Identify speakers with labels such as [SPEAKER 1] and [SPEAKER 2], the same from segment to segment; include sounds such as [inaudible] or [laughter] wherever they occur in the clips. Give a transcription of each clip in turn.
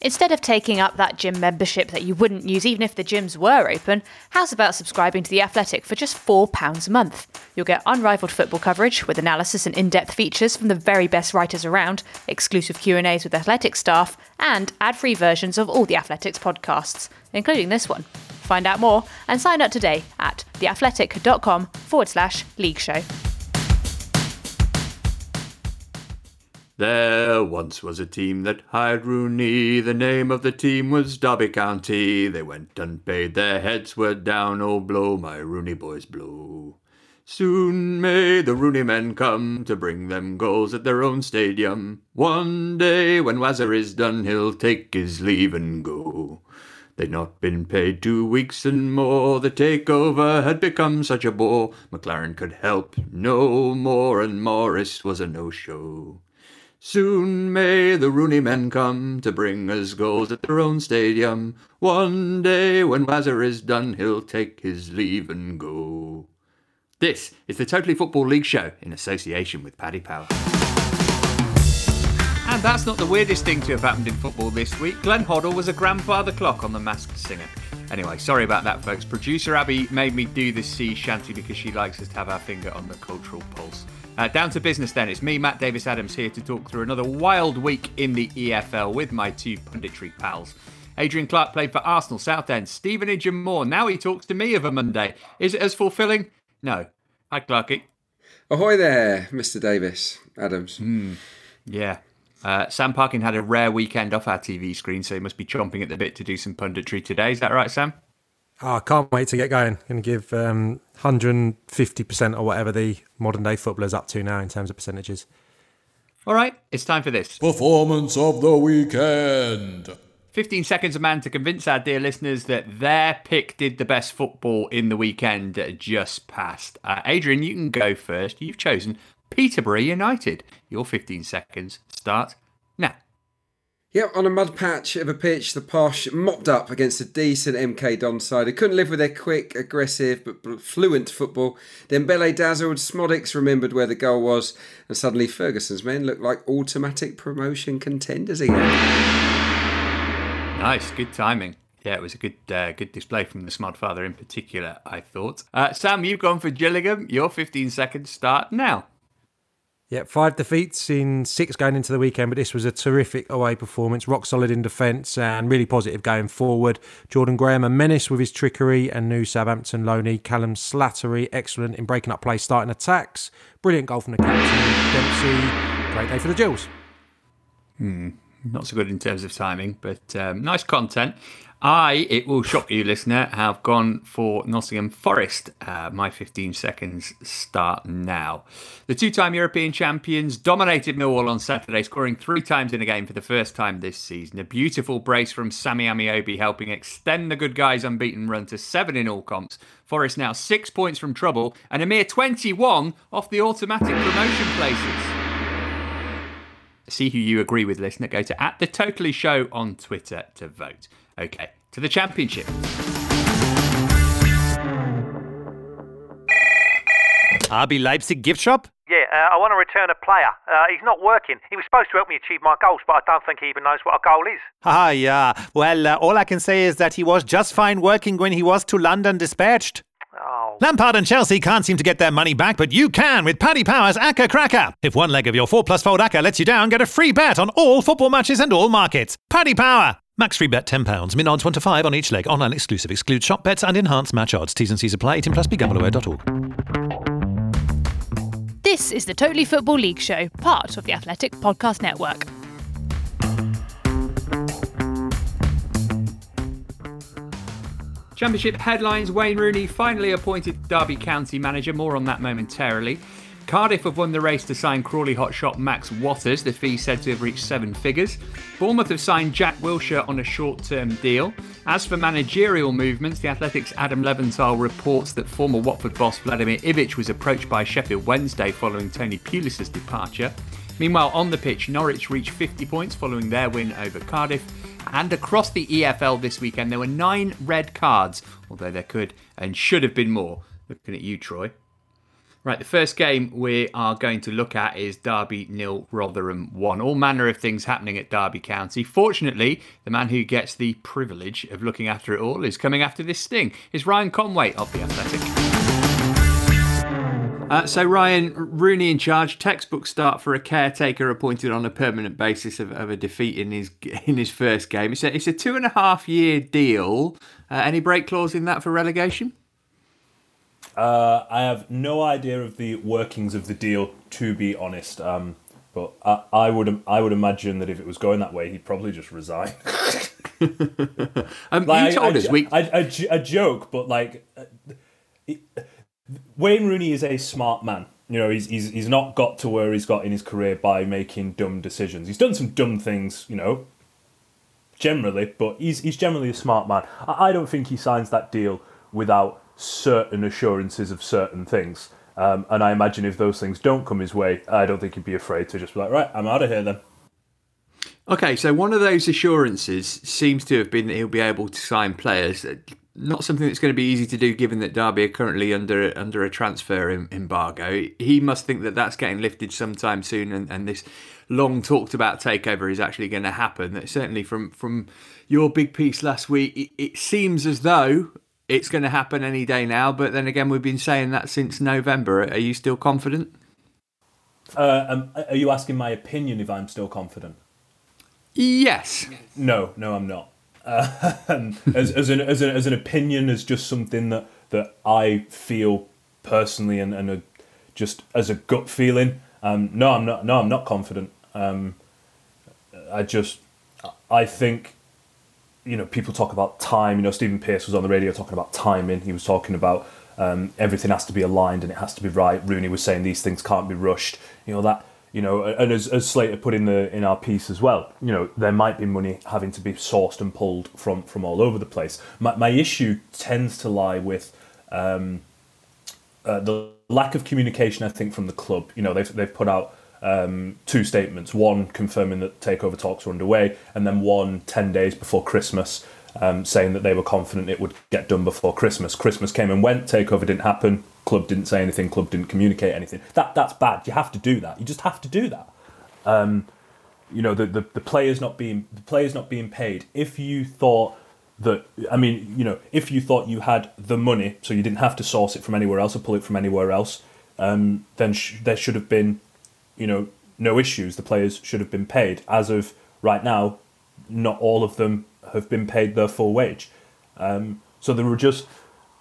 [SPEAKER 1] Instead of taking up that gym membership that you wouldn't use even if the gyms were open, how's about subscribing to The Athletic for just £4 a month? You'll get unrivaled football coverage with analysis and in-depth features from the very best writers around, exclusive Q&As with Athletic staff, and ad-free versions of all The Athletic's podcasts, including this one. Find out more and sign up today at theathletic.com forward slash league show.
[SPEAKER 2] There once was a team that hired Rooney. The name of the team was Derby County. They went unpaid, their heads were down. Oh, blow my Rooney boys, blow. Soon may the Rooney men come to bring them goals at their own stadium. One day when Wazza is done, he'll take his leave and go. They'd not been paid two weeks and more. The takeover had become such a bore. McClaren could help no more, and Morris was a no-show. Soon may the Rooney men come to bring us goals at their own stadium. One day when Wazza is done, he'll take his leave and go. This is the Totally Football League show in association with Paddy Power.
[SPEAKER 3] And that's not the weirdest thing to have happened in football this week. Glenn Hoddle was a grandfather clock on The Masked Singer. Anyway, sorry about that, folks. Producer Abby made me do this sea shanty because she likes us to have our finger on the cultural pulse. Uh, down to business then. It's me, Matt Davis Adams, here to talk through another wild week in the EFL with my two punditry pals. Adrian Clark played for Arsenal, Southend, Stevenage, and more. Now he talks to me of a Monday. Is it as fulfilling? No. Hi, Clarky.
[SPEAKER 4] Ahoy there, Mr. Davis Adams.
[SPEAKER 3] Yeah. Uh, Sam Parkin had a rare weekend off our TV screen, so he must be chomping at the bit to do some punditry today. Is that right, Sam?
[SPEAKER 5] Oh, I can't wait to get going. Going to give um, 150% or whatever the modern day footballer's up to now in terms of percentages.
[SPEAKER 3] All right, it's time for this.
[SPEAKER 6] Performance of the weekend.
[SPEAKER 3] 15 seconds a man to convince our dear listeners that their pick did the best football in the weekend just passed. Uh, Adrian, you can go first. You've chosen Peterborough United. Your 15 seconds start now.
[SPEAKER 4] Yep, on a mud patch of a pitch, the Posh mopped up against a decent MK Don side who couldn't live with their quick, aggressive, but fluent football. Then Dembele dazzled, Szmodics remembered where the goal was, and suddenly Ferguson's men looked like automatic promotion contenders again.
[SPEAKER 3] Nice, good timing. Yeah, it was a good uh, good display from the Smart Father in particular, I thought. Uh, Sam, you've gone for Gillingham. Your 15 seconds start now.
[SPEAKER 5] Yeah, five defeats in six going into the weekend, but this was a terrific away performance. Rock solid in defence and really positive going forward. Jordan Graham, a menace with his trickery, and new Southampton loanee Callum Slattery, excellent in breaking up play, starting attacks. Brilliant goal from the captain, Dempsey. Great day for the Gills.
[SPEAKER 3] Not so good in terms of timing, but um, nice content. I, it will shock you, listener, have gone for Nottingham Forest. Uh, my 15 seconds start now. The two time European champions dominated Millwall on Saturday, scoring three times in a game for the first time this season. A beautiful brace from Sammy Ameobi helping extend the good guys' unbeaten run to seven in all comps. Forest now six points from trouble and a mere 21 off the automatic promotion places see who you agree with, listener. Go to at the Totally Show on Twitter to vote. Okay, to the championship.
[SPEAKER 7] RB Leipzig gift shop?
[SPEAKER 8] Yeah,
[SPEAKER 7] Uh, I want to return a player. Uh, he's not working. He was supposed to help me achieve my goals, but I don't think he even knows what a goal is.
[SPEAKER 8] Ah, yeah. Well, uh, all I can say is that he was just fine working when he was to London dispatched.
[SPEAKER 7] Oh.
[SPEAKER 8] Lampard and Chelsea can't seem to get their money back, but you can with Paddy Power's Acca Cracker. If one leg of your 4 plus fold Acca lets you down, get a free bet on all football matches and all markets. Paddy Power. Max free bet £10. Min odds 1 to 5 on each leg. Online exclusive. Excludes shop bets and enhanced match odds. T's and C's apply. 18 plus begambleaware.org.
[SPEAKER 1] This is the Totally Football League Show, part of the Athletic Podcast Network.
[SPEAKER 3] Championship headlines Wayne Rooney finally appointed Derby County manager. More on that momentarily. Cardiff have won the race to sign Crawley hotshot Max Watters, the fee said to have reached seven figures. Bournemouth have signed Jack Wilshere on a short term deal. As for managerial movements, the Athletics' Adam Leventhal reports that former Watford boss Vladimir Ivic was approached by Sheffield Wednesday following Tony Pulis' departure. Meanwhile, on the pitch, Norwich reached 50 points following their win over Cardiff. And across the EFL this weekend, there were nine red cards, although there could and should have been more. Looking at you, Troy. Right, the first game we are going to look at is Derby nil, Rotherham 1. All manner of things happening at Derby County. Fortunately, the man who gets the privilege of looking after it all is coming after this sting. Is Ryan Conway of The Athletic. Uh, so Ryan Rooney in charge. Textbook start for a caretaker appointed on a permanent basis of, of a defeat in his [laughs] in his first game. It's a, it's a two and a half year deal. Uh, any break clause in that for relegation?
[SPEAKER 9] Uh, I have no idea of the workings of the deal, to be honest. Um, but I, I would I would imagine that if it was going that way, he'd probably just resign. [laughs]
[SPEAKER 3] um,
[SPEAKER 9] like,
[SPEAKER 3] you told
[SPEAKER 9] I,
[SPEAKER 3] us we.
[SPEAKER 9] I, I, a joke, but like, uh, it, Wayne Rooney is a smart man. You know, he's, he's he's not got to where he's got in his career by making dumb decisions. He's done some dumb things, you know, generally, but he's he's generally a smart man. I, I don't think he signs that deal without certain assurances of certain things. Um, and I imagine if those things don't come his way, I don't think he'd be afraid to just be like, right, I'm out of here then.
[SPEAKER 3] Okay, so one of those assurances seems to have been that he'll be able to sign players. Not something that's going to be easy to do, given that Derby are currently under under a transfer embargo. He must think that that's getting lifted sometime soon, and, and this long talked about takeover is actually going to happen. That Certainly, from from your big piece last week, it, it seems as though it's going to happen any day now. But then again, we've been saying that since November. Are you still confident?
[SPEAKER 9] Uh, um, are you asking my opinion if I'm still confident?
[SPEAKER 3] Yes.
[SPEAKER 9] No, no, I'm not. Uh, [laughs] as, as, an, as, an, as an opinion, as just something that, that I feel personally and, and a, just as a gut feeling. Um, no, I'm not. No, I'm not confident. Um, I just, I think you know, people talk about time. You know, Stephen Pearce was on the radio talking about timing. He was talking about um, everything has to be aligned and it has to be right. Rooney was saying these things can't be rushed. You know that. You know, and as, as Slater put in the in our piece as well, you know, there might be money having to be sourced and pulled from from all over the place. My my issue tends to lie with um, uh, the lack of communication. I think from the club. You know, they've they've put out um, two statements. One confirming that takeover talks were underway, and then one 10 days before Christmas um, saying that they were confident it would get done before Christmas. Christmas came and went, takeover didn't happen, club didn't say anything, club didn't communicate anything. That That's bad. You have to do that. You just have to do that. Um, you know, the, the, the players not being the players not being paid. If you thought that I mean, you know, if you thought you had the money, so you didn't have to source it from anywhere else or pull it from anywhere else, um, then sh- there should have been you know, no issues. The players should have been paid. As of right now, not all of them have been paid their full wage. Um, so they were just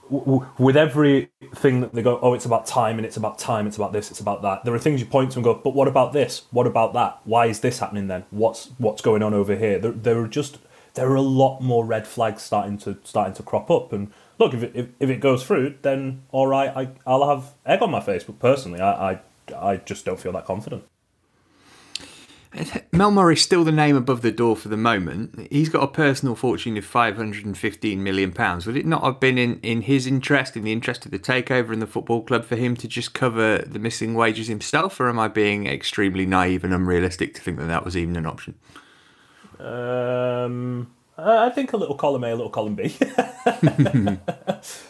[SPEAKER 9] w- w- with everything that they go, oh, it's about time and it's about time, it's about this, it's about that. There are things you point to and go, but what about this? What about that? Why is this happening then? What's what's going on over here? There, there are just there are a lot more red flags starting to starting to crop up. And look, if it, if, if it goes through, then all right, I, I'll have egg on my face. But personally, I, I I just don't feel that confident.
[SPEAKER 3] Mel Morris's still the name above the door for the moment. He's got a personal fortune of £515 million. Would it not have been in, in his interest, in the interest of the takeover and the football club, for him to just cover the missing wages himself? Or am I being extremely naive and unrealistic to think that that was even an option?
[SPEAKER 9] Um, Uh, I think a little column A, a little column B. [laughs]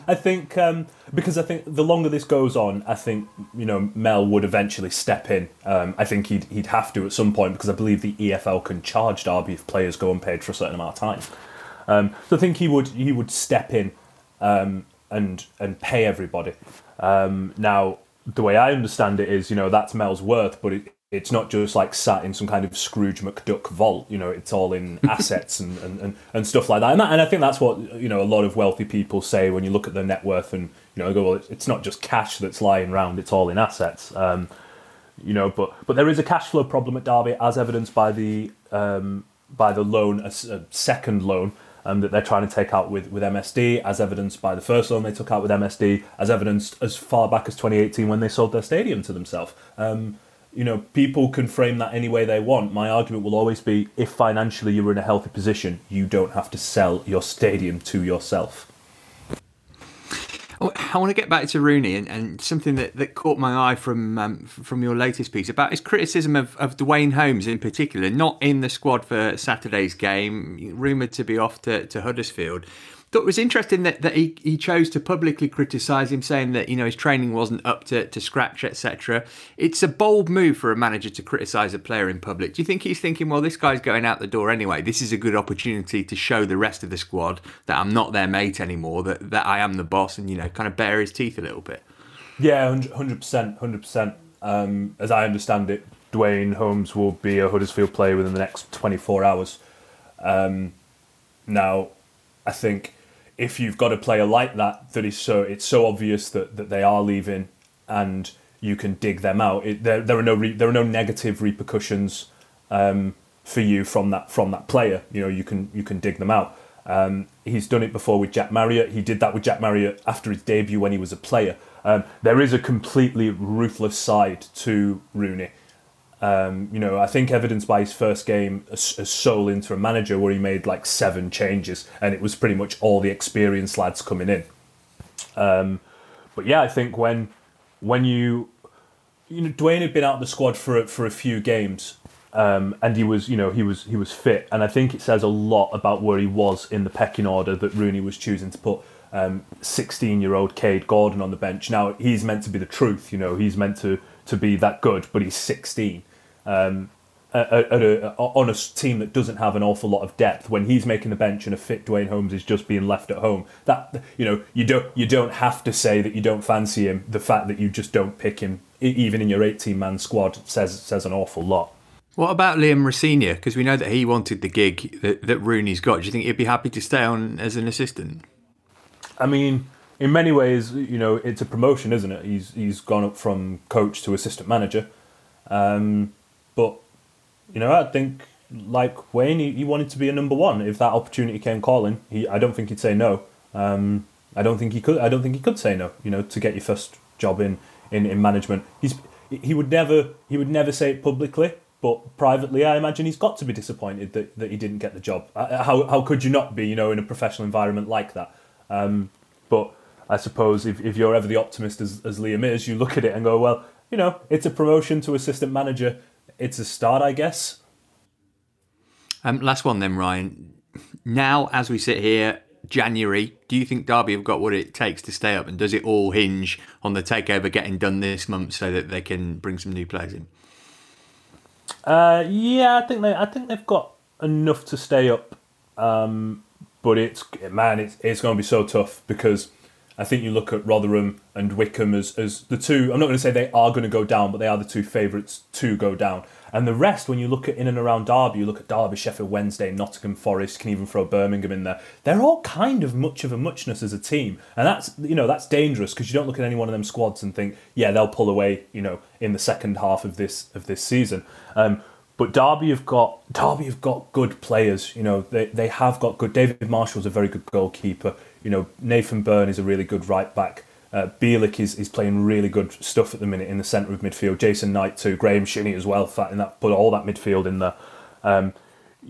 [SPEAKER 9] I think um, because I think the longer this goes on, I think you know Mel would eventually step in. Um, I think he'd he'd have to at some point because I believe the EFL can charge Derby if players go unpaid for a certain amount of time. Um, so I think he would he would step in um, and and pay everybody. Um, now the way I understand it is, you know, that's Mel's worth, but it, it's not just like sat in some kind of Scrooge McDuck vault. You know, it's all in [laughs] assets and, and, and, and stuff like that. And, that. and I think that's what you know a lot of wealthy people say when you look at their net worth and you know go, well, it's not just cash that's lying around; it's all in assets. Um, you know, but but there is a cash flow problem at Derby, as evidenced by the um, by the loan, a, a second loan um, that they're trying to take out with, with MSD, as evidenced by the first loan they took out with MSD, as evidenced as far back as 2018 when they sold their stadium to themselves. Um, you know, people can frame that any way they want. My argument will always be if financially you're in a healthy position, you don't have to sell your stadium to yourself.
[SPEAKER 3] Oh, I want to get back to Rooney and, and something that, that caught my eye from um, from your latest piece about his criticism of, of Duane Holmes in particular, not in the squad for Saturday's game, rumoured to be off to, to Huddersfield thought it was interesting that, that he, he chose to publicly criticise him, saying that you know his training wasn't up to, to scratch, etc. It's a bold move for a manager to criticise a player in public. Do you think he's thinking, well, this guy's going out the door anyway? This is a good opportunity to show the rest of the squad that I'm not their mate anymore, that that I am the boss, and you know, kind of bare his teeth a little bit.
[SPEAKER 9] Yeah, hundred percent, hundred percent. Um, as I understand it, Duane Holmes will be a Huddersfield player within the next 24 hours. Um, now, I think if you've got a player like that that is so it's so obvious that, that they are leaving and you can dig them out. It, there, there are no re, there are no negative repercussions um, for you from that from that player. You know you can you can dig them out. Um, he's done it before with Jack Marriott. He did that with Jack Marriott after his debut when he was a player. Um, there is a completely ruthless side to Rooney um, you know, I think evidenced by his first game as, sole interim manager, where he made like seven changes, and it was pretty much all the experienced lads coming in. Um, but yeah, I think when when you you know Duane had been out of the squad for for a few games, um, and he was you know he was he was fit, and I think it says a lot about where he was in the pecking order that Rooney was choosing to put. 16 um, Kaide Gordon on the bench. Now, he's meant to be the truth, you know, he's meant to, to be that good, but he's 16 um, at, at a, on a team that doesn't have an awful lot of depth when he's making the bench and a fit Duane Holmes is just being left at home that you know you don't you don't have to say that you don't fancy him the fact that you just don't pick him even in your 18 man squad says says an awful lot
[SPEAKER 3] what about Liam Rosenior? Because we know that he wanted the gig that, that Rooney's got. Do you think he'd be happy to stay on as an assistant?
[SPEAKER 9] I mean, in many ways, you know, it's a promotion, isn't it? He's he's gone up from coach to assistant manager. Um, but you know, I think like Wayne, he, he wanted to be a number one. If that opportunity came calling, he I don't think he'd say no. Um, I don't think he could. I don't think he could say no. You know, to get your first job in in, in management, he's he would never he would never say it publicly, but privately, I imagine he's got to be disappointed that, that he didn't get the job. Uh, uh, how how could you not be? You know, in a professional environment like that. Um, but I suppose if, if you're ever the optimist as, as Liam is, you look at it and go, well, you know, it's a promotion to assistant manager it's a start, I guess.
[SPEAKER 3] Um, last one then, Ryan. Now, as we sit here, January, do you think Derby have got what it takes to stay up? And does it all hinge on the takeover getting done this month so that they can bring some new players in?
[SPEAKER 9] Uh, yeah, I think they. I think they've got enough to stay up. Um, but it's man, it's it's going to be so tough because I think you look at Rotherham and Wycombe as, as the two. I'm not going to say they are going to go down, but they are the two favourites to go down. And the rest, when you look at in and around Derby, you look at Derby, Sheffield Wednesday, Nottingham Forest, can even throw Birmingham in there. They're all kind of much of a muchness as a team, and that's you know that's dangerous because you don't look at any one of them squads and think, yeah, they'll pull away, you know, in the second half of this of this season. Um, but Derby have got Derby have got good players. You know, they they have got good. David Marshall's a very good goalkeeper. You know, Nathan Byrne is a really good right back. Uh, Bielik is, is playing really good stuff at the minute in the centre of midfield. Jason Knight too. Graeme Shinnie as well. Fat in that, put all that midfield in there. Um,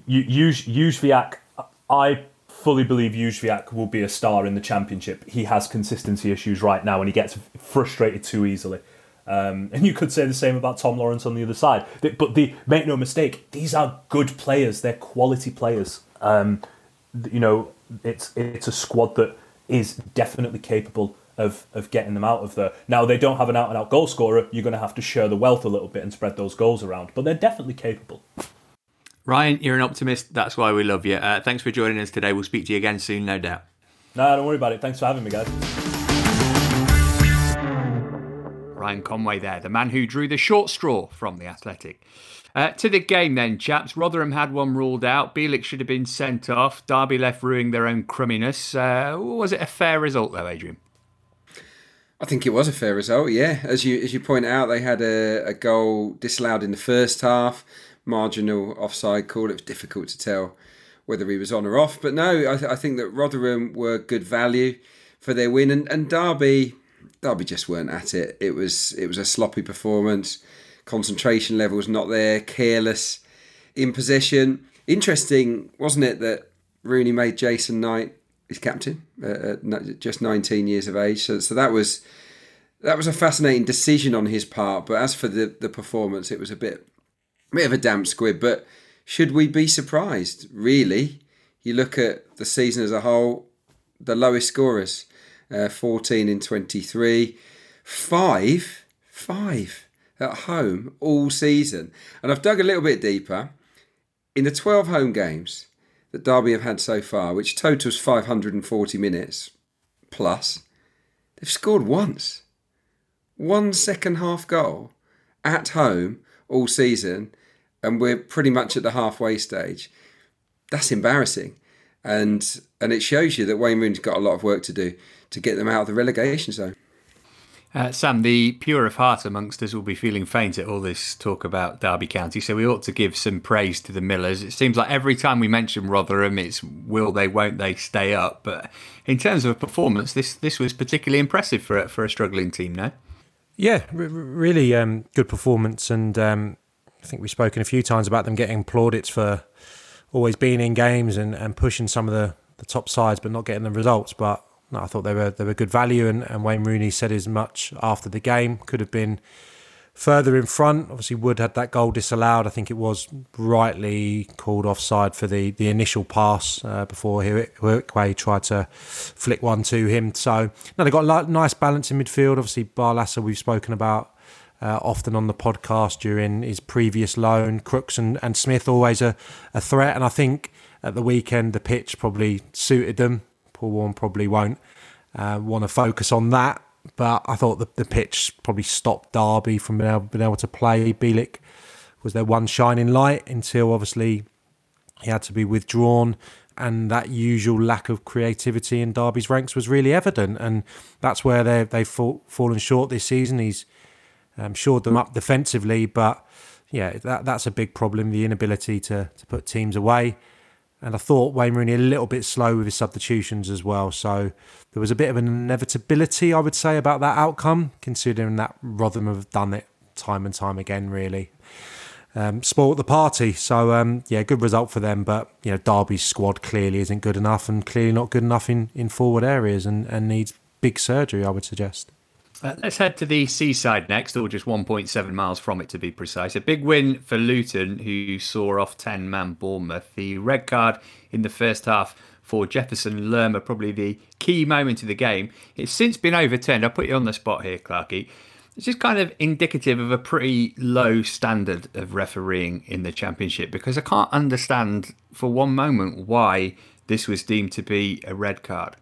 [SPEAKER 9] Jozwiak, I fully believe Jozwiak will be a star in the championship. He has consistency issues right now, and he gets frustrated too easily. Um, and you could say the same about Tom Lawrence on the other side. But the, make no mistake, these are good players. They're quality players. Um, you know, it's it's a squad that is definitely capable of, of getting them out of there. Now they don't have an out and out goal scorer. You're going to have to share the wealth a little bit and spread those goals around, but they're definitely capable.
[SPEAKER 3] Ryan, you're an optimist. That's why we love you. Uh, thanks for joining us today. We'll speak to you again soon, no doubt.
[SPEAKER 9] No, don't worry about it. Thanks for having me, guys.
[SPEAKER 3] Ryan Conway there, the man who drew the short straw from the Athletic. Uh, to the game then, chaps. Rotherham had one ruled out. Bielik should have been sent off. Derby left ruining their own crumminess. Uh, was it a fair result though, Adrian?
[SPEAKER 4] I think it was a fair result. Yeah, as you as you point out, they had a, a goal disallowed in the first half, marginal offside call. It was difficult to tell whether he was on or off, but no, I, th- I think that Rotherham were good value for their win, and, and Derby Derby just weren't at it. It was it was a sloppy performance. Concentration levels not there. Careless in possession. Interesting, wasn't it, that Rooney made Jason Knight his captain at just 19 years of age. So, so that was that was a fascinating decision on his part. But as for the the performance, it was a bit a bit of a damp squib. But should we be surprised? Really, you look at the season as a whole. The lowest scorers, uh, 14 in 23, five, five at home all season. And I've dug a little bit deeper. In the 12 home games, that Derby have had so far, which totals 540 minutes plus, they've scored once. One second half goal at home all season, and we're pretty much at the halfway stage. That's embarrassing. And and it shows you that Wayne Rooney's got a lot of work to do to get them out of the relegation zone.
[SPEAKER 3] Uh, Sam, the pure of heart amongst us will be feeling faint at all this talk about Derby County, so we ought to give some praise to the Millers. It seems like every time we mention Rotherham, it's will they, won't they stay up. But in terms of performance, this this was particularly impressive for a, for a struggling team, no?
[SPEAKER 5] Yeah, r- really um, good performance, and um, I think we've spoken a few times about them getting plaudits for always being in games and, and pushing some of the, the top sides, but not getting the results. But no, I thought they were they were good value, and, and Wayne Rooney said as much after the game. Could have been further in front. Obviously, Wood had that goal disallowed. I think it was rightly called offside for the, the initial pass uh, before Ihiekwe tried to flick one to him. So, no, they got a nice balance in midfield. Obviously, Barlaser, we've spoken about uh, often on the podcast during his previous loan. Crooks and, and Smith always a, a threat. And I think at the weekend, the pitch probably suited them. Paul Warne probably won't uh, want to focus on that. But I thought the, the pitch probably stopped Derby from being able, being able to play. Bielik was their one shining light until obviously he had to be withdrawn. And that usual lack of creativity in Derby's ranks was really evident. And that's where they, they've fall, fallen short this season. He's um, shored them up defensively, but yeah, that, that's a big problem the inability to, to put teams away. And I thought Wayne Rooney a little bit slow with his substitutions as well. So there was a bit of an inevitability, I would say, about that outcome, considering that Rotherham have done it time and time again, really. Um, spoiled the party. So, um, yeah, good result for them. But, you know, Derby's squad clearly isn't good enough and clearly not good enough in, in forward areas and, and needs big surgery, I would suggest.
[SPEAKER 3] Uh, let's head to the seaside next, or just 1.7 miles from it to be precise. A big win for Luton, who saw off 10 man Bournemouth. The red card in the first half for Jefferson Lerma, probably the key moment of the game. It's since been overturned. I'll put you on the spot here, Clarky. It's just kind of indicative of a pretty low standard of refereeing in the Championship because I can't understand for one moment why this was deemed to be a red card.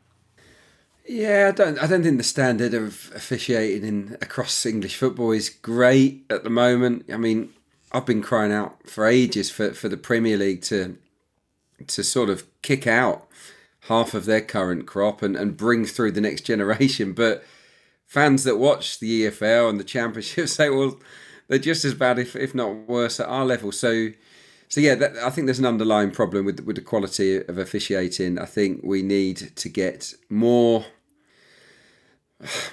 [SPEAKER 4] Yeah, I don't. I don't think the standard of officiating in across English football is great at the moment. I mean, I've been crying out for ages for, for the Premier League to to sort of kick out half of their current crop and, and bring through the next [laughs] generation. But fans that watch the EFL and the Championship say, [laughs] well, they're just as bad, if if not worse, at our level. So so yeah, that, I think there's an underlying problem with with the quality of officiating. I think we need to get more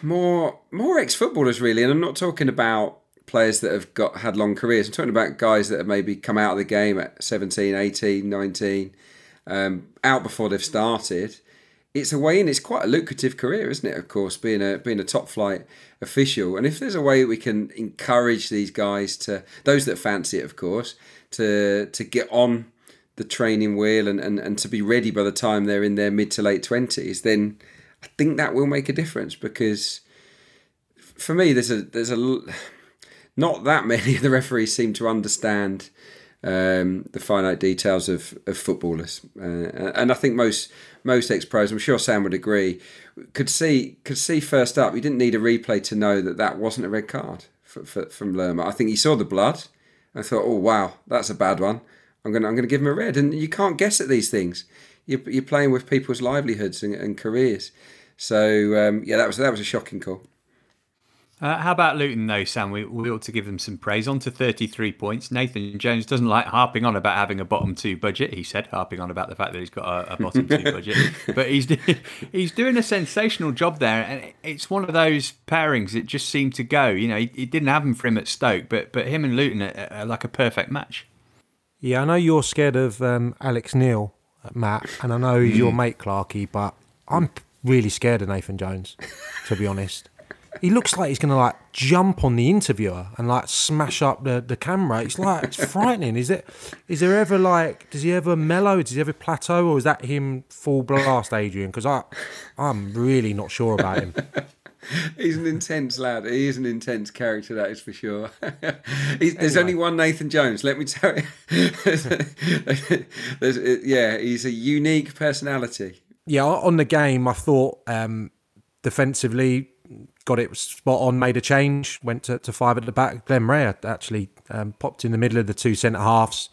[SPEAKER 4] more more ex footballers really, and I'm not talking about players that have got had long careers. I'm talking about guys that have maybe come out of the game at 17, 18, 19, um, out before they've started. It's a way in. It's quite a lucrative career, isn't it? Of course, being a being a top flight official, and if there's a way we can encourage these guys to those that fancy it, of course, to to get on the training wheel and, and, and to be ready by the time they're in their mid to late twenties, then I think that will make a difference because for me there's a there's a not that many of the referees seem to understand um, the finite details of, of footballers, uh, and I think most most ex pros, I'm sure Sam would agree, could see could see first up. You didn't need a replay to know that that wasn't a red card for, for, from Lerma. I think he saw the blood. I thought, oh wow, that's a bad one. I'm gonna I'm gonna give him a red, and you can't guess at these things. You're, you're playing with people's livelihoods and, and careers. So um, yeah, that was that was a shocking call.
[SPEAKER 3] Uh, how about Luton, though, Sam? We, we ought to give them some praise. On to 33 points. Nathan Jones doesn't like harping on about having a bottom two budget, he said, harping on about the fact that he's got a, a bottom two [laughs] budget. But he's, [laughs] he's doing a sensational job there. And it's one of those pairings that just seemed to go. You know, he, he didn't have him for him at Stoke, but, but him and Luton are, are like a perfect match.
[SPEAKER 5] Yeah, I know you're scared of um, Alex Neil, Matt, and I know he's your mate, Clarkey, but I'm really scared of Nathan Jones, to be honest he looks like he's going to like jump on the interviewer and like smash up the, the camera. It's like it's frightening. Is it? Is there ever like? Does he ever mellow? Does he ever plateau, or is that him full blast, Adrian? Because I, I'm really not sure about him.
[SPEAKER 4] He's an intense lad. He is an intense character, that is for sure. [laughs] there's only one Nathan Jones. Let me tell you. [laughs] there's, yeah, he's a unique personality.
[SPEAKER 5] Yeah, on the game, I thought um, defensively got it spot on, made a change, went to, to five at the back. Glen Rea actually um, popped in the middle of the two centre halves,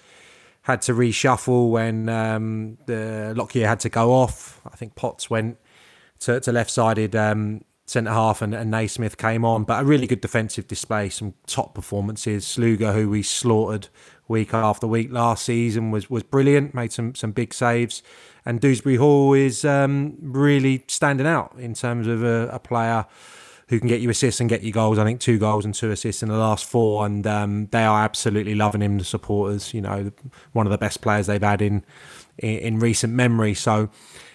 [SPEAKER 5] had to reshuffle when um, the Lockyer had to go off. I think Potts went to, to left sided um, centre half and, and Naismith came on, but a really good defensive display, some top performances. Sluga, who we slaughtered week after week last season, was was brilliant, made some some big saves. And Dewsbury Hall is um, really standing out in terms of a, a player who can get you assists and get you goals. I think two goals and two assists in the last four, and um, they are absolutely loving him. The supporters, you know, one of the best players they've had in in, in recent memory. So,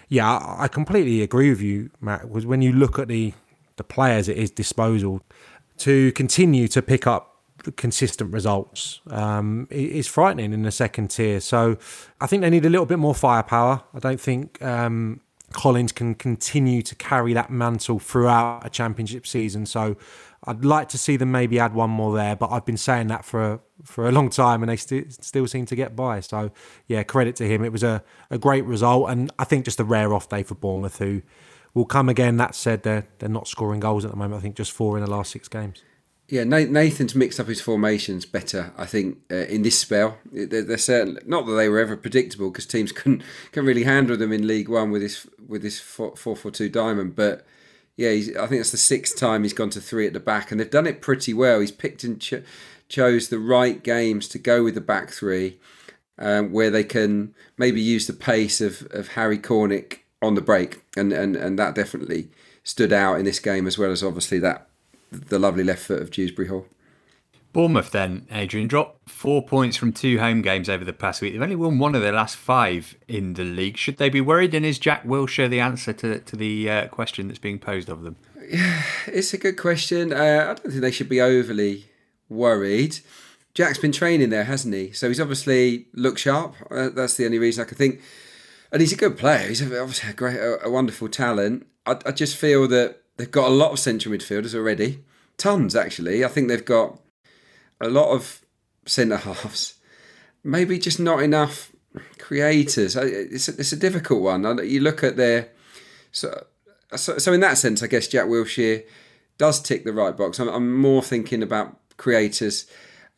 [SPEAKER 5] yeah, I completely agree with you, Matt. Was when you look at the the players at his disposal to continue to pick up consistent results um, is frightening in the second tier. So I think they need a little bit more firepower. I don't think um, Collins can continue to carry that mantle throughout a championship season. So I'd like to see them maybe add one more there, but I've been saying that for a, for a long time and they st- still seem to get by. So yeah, credit to him. It was a, a great result and I think just a rare off day for Bournemouth who will come again. That said, they're, they're not scoring goals at the moment. I think just four in the last six games.
[SPEAKER 4] Yeah, Nathan's mixed up his formations better. I think uh, in this spell, they're, they're certain. Not that they were ever predictable, because teams couldn't couldn't really handle them in League One with this with this four four two diamond. But yeah, I think that's the sixth time he's gone to three at the back, and they've done it pretty well. He's picked and cho- chose the right games to go with the back three, um, where they can maybe use the pace of of Harry Cornick on the break, and and and that definitely stood out in this game as well as obviously that the lovely left foot of Dewsbury Hall.
[SPEAKER 3] Bournemouth then, Adrian, dropped four points from two home games over the past week. They've only won one of their last five in the league. Should they be worried? And is Jack Wilshere the answer to, to the uh, question that's being posed of them?
[SPEAKER 4] Yeah, [sighs] it's a good question. Uh, I don't think they should be overly worried. Jack's been training there, hasn't he? So he's obviously looked sharp. Uh, that's the only reason I can think. And he's a good player. He's obviously a great, a, a wonderful talent. I, I just feel that They've got a lot of central midfielders already. Tons, actually. I think they've got a lot of centre halves. Maybe just not enough creators. It's a, it's a difficult one. You look at their. So, so, in that sense, I guess Jack Wilshere does tick the right box. I'm, I'm more thinking about creators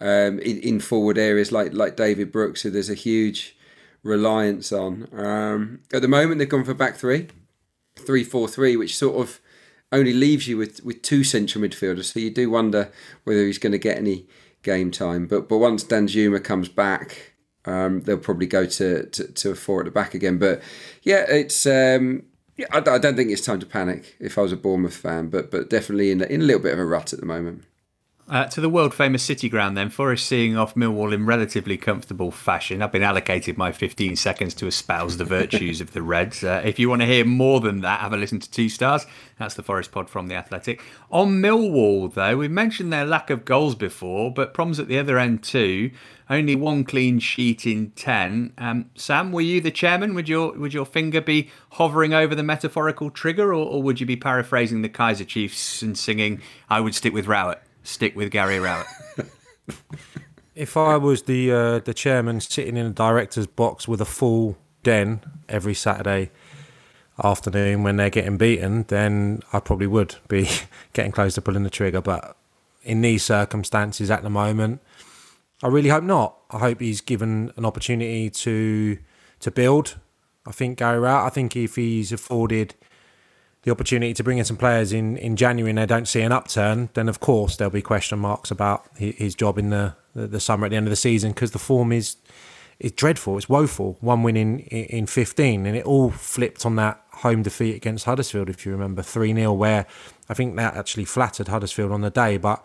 [SPEAKER 4] um, in, in forward areas like, like David Brooks, who there's a huge reliance on. Um, at the moment, they've gone for back three, three four three, which sort of only leaves you with, with two central midfielders. So you do wonder whether he's going to get any game time. But but once Danjuma comes back, um, they'll probably go to, to, to, a four at the back again. But yeah, it's um, yeah, I, I, don't think it's time to panic if I was a Bournemouth fan, but but definitely in in a little bit of a rut at the moment.
[SPEAKER 3] Uh, to the world famous City Ground, then. Forest seeing off Millwall in relatively comfortable fashion. I've been allocated my 15 seconds to espouse the virtues of the Reds. Uh, if you want to hear more than that, have a listen to Two Stars. That's the Forest pod from The Athletic. On Millwall, though, we've mentioned their lack of goals before, but problems at the other end too. Only one clean sheet in 10. Um, Sam, were you the chairman? Would your, would your finger be hovering over the metaphorical trigger, or, or would you be paraphrasing the Kaiser Chiefs and singing, I would stick with Rowett? Stick with Gary Rowett. [laughs]
[SPEAKER 5] if I was the uh, the chairman sitting in a director's box with a full den every Saturday afternoon when they're getting beaten, then I probably would be [laughs] getting close to pulling the trigger. But in these circumstances at the moment, I really hope not. I hope he's given an opportunity to to build. I think Gary Rowett. I think if he's afforded the opportunity to bring in some players in, in January and they don't see an upturn, then of course there'll be question marks about his job in the, the, summer at the end of the season because the form is is dreadful. It's woeful. One win in, in 15, and it all flipped on that home defeat against Huddersfield, if you remember, 3 0, where I think that actually flattered Huddersfield on the day, but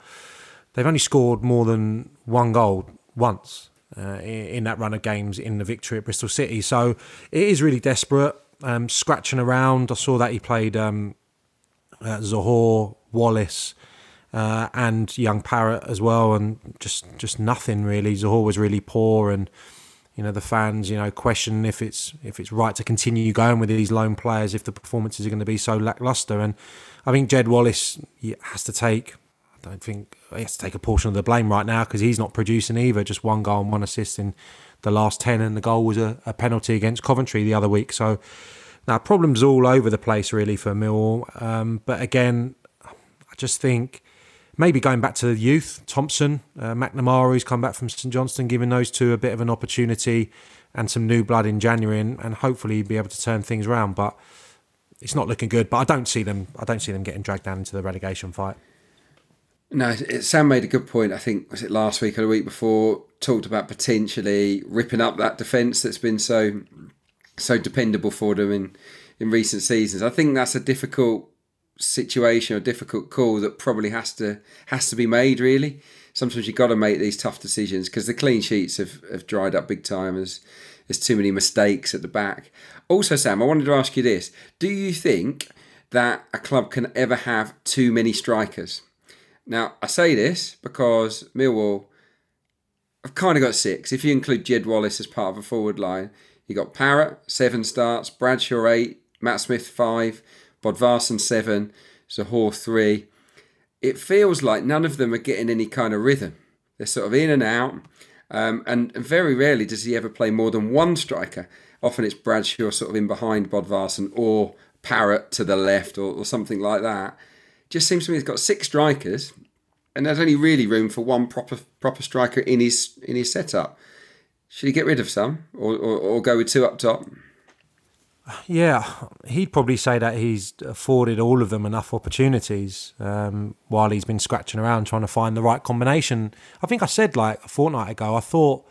[SPEAKER 5] they've only scored more than one goal once. Uh, in that run of games in the victory at Bristol City. So it is really desperate um, scratching around. I saw that he played um, uh, Zohore, Wallace, uh, and young Parrott as well, and just just nothing really. Zohore was really poor, and you know the fans, you know, question if it's if it's right to continue going with these lone players if the performances are going to be so lackluster. And I think Jed Wallace has to take. I don't think he has to take a portion of the blame right now because he's not producing either. Just one goal and one assist in the last 10, and the goal was a, a penalty against Coventry the other week. So, now problems all over the place really for Millwall. Um, but again, I just think maybe going back to the youth, Thompson, uh, McNamara, who's come back from St Johnstone, giving those two a bit of an opportunity and some new blood in January, and, and hopefully be able to turn things around. But it's not looking good. But I don't see them. I don't see them getting dragged down into the relegation fight.
[SPEAKER 4] No, Sam made a good point. I think was it last week or the week before talked about potentially ripping up that defence that's been so so dependable for them in in recent seasons. I think that's a difficult situation or difficult call that probably has to has to be made. Really, sometimes you've got to make these tough decisions because the clean sheets have, have dried up big time. As there's too many mistakes at the back. Also, Sam, I wanted to ask you this: Do you think that a club can ever have too many strikers? Now, I say this because Millwall have kind of got six. If you include Jed Wallace as part of a forward line, you got Parrott, seven starts, Bradshaw, eight, Matt Smith, five, Bodvarsson, seven, Zohore, three. It feels like none of them are getting any kind of rhythm. They're sort of in and out. Um, and, very rarely does he ever play more than one striker. Often it's Bradshaw sort of in behind Bodvarsson or Parrott to the left or, or something like that just seems to me he's got six strikers, and there's only really room for one proper proper striker in his in his setup. Should he get rid of some, or, or, or go with two up top?
[SPEAKER 5] Yeah, he'd probably say that he's afforded all of them enough opportunities um, while he's been scratching around trying to find the right combination. I think I said like a fortnight ago, I thought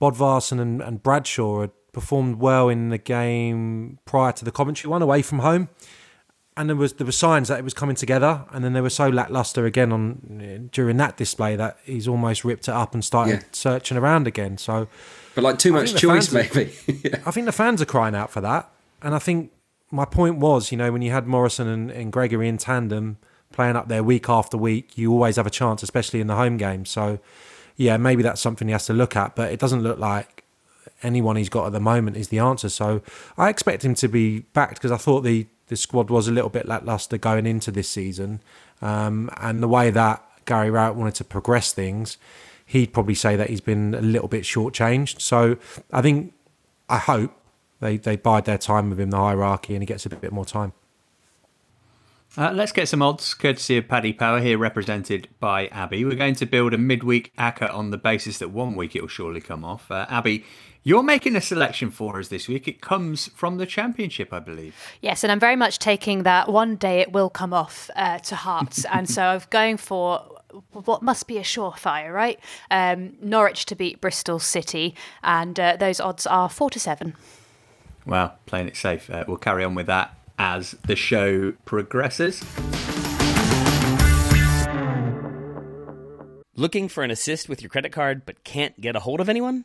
[SPEAKER 5] Bodvarsson and, and Bradshaw had performed well in the game prior to the Coventry one away from home and there was there were signs that it was coming together, and then they were so lackluster again on during that display that he's almost ripped it up and started yeah. searching around again. So,
[SPEAKER 4] but like too much choice, maybe. [laughs]
[SPEAKER 5] yeah. I think the fans are crying out for that, and I think my point was, you know, when you had Morison and, and Gregory in tandem playing up there week after week, you always have a chance, especially in the home game. So, yeah, maybe that's something he has to look at, but it doesn't look like anyone he's got at the moment is the answer. So I expect him to be backed because I thought the the squad was a little bit lackluster going into this season, um, and the way that Gary Rowett wanted to progress things, he'd probably say that he's been a little bit shortchanged. So I think, I hope they they bide their time with him the hierarchy and he gets a bit more time.
[SPEAKER 3] Uh, let's get some odds, courtesy of Paddy Power, here represented by Abby. We're going to build a midweek ACCA on the basis that one week it will surely come off. Uh, Abby, you're making a selection for us this week. It comes from the championship, I believe.
[SPEAKER 1] Yes, and I'm very much taking that one day it will come off uh, to heart. [laughs] and so I'm going for what must be a surefire, right? Um, Norwich to beat Bristol City, and uh, those odds are four to seven.
[SPEAKER 3] Well, playing it safe. Uh, we'll carry on with that as the show progresses.
[SPEAKER 10] Looking for an assist with your credit card but can't get a hold of anyone?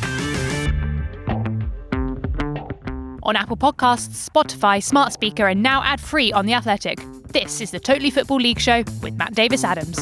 [SPEAKER 1] On Apple Podcasts, Spotify, Smart Speaker, and now ad-free on The Athletic. This is the Totally Football League show with Matt Davis-Adams.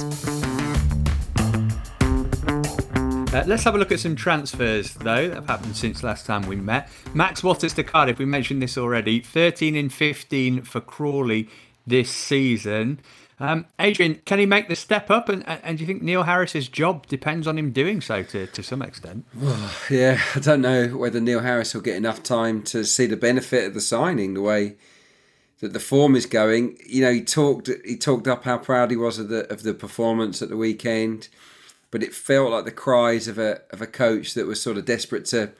[SPEAKER 3] Uh, let's have a look at some transfers, though, that have happened since last time we met. Max Watters to Cardiff, we mentioned this already. 13 in 15 for Crawley this season. Um, Adrian, can he make the step up? And, and do you think Neil Harris's job depends on him doing so to, to some extent? [sighs]
[SPEAKER 4] yeah, I don't know whether Neil Harris will get enough time to see the benefit of the signing, the way that the form is going. You know, he talked he talked up how proud he was of the of the performance at the weekend but it felt like the cries of a of a coach that was sort of desperate to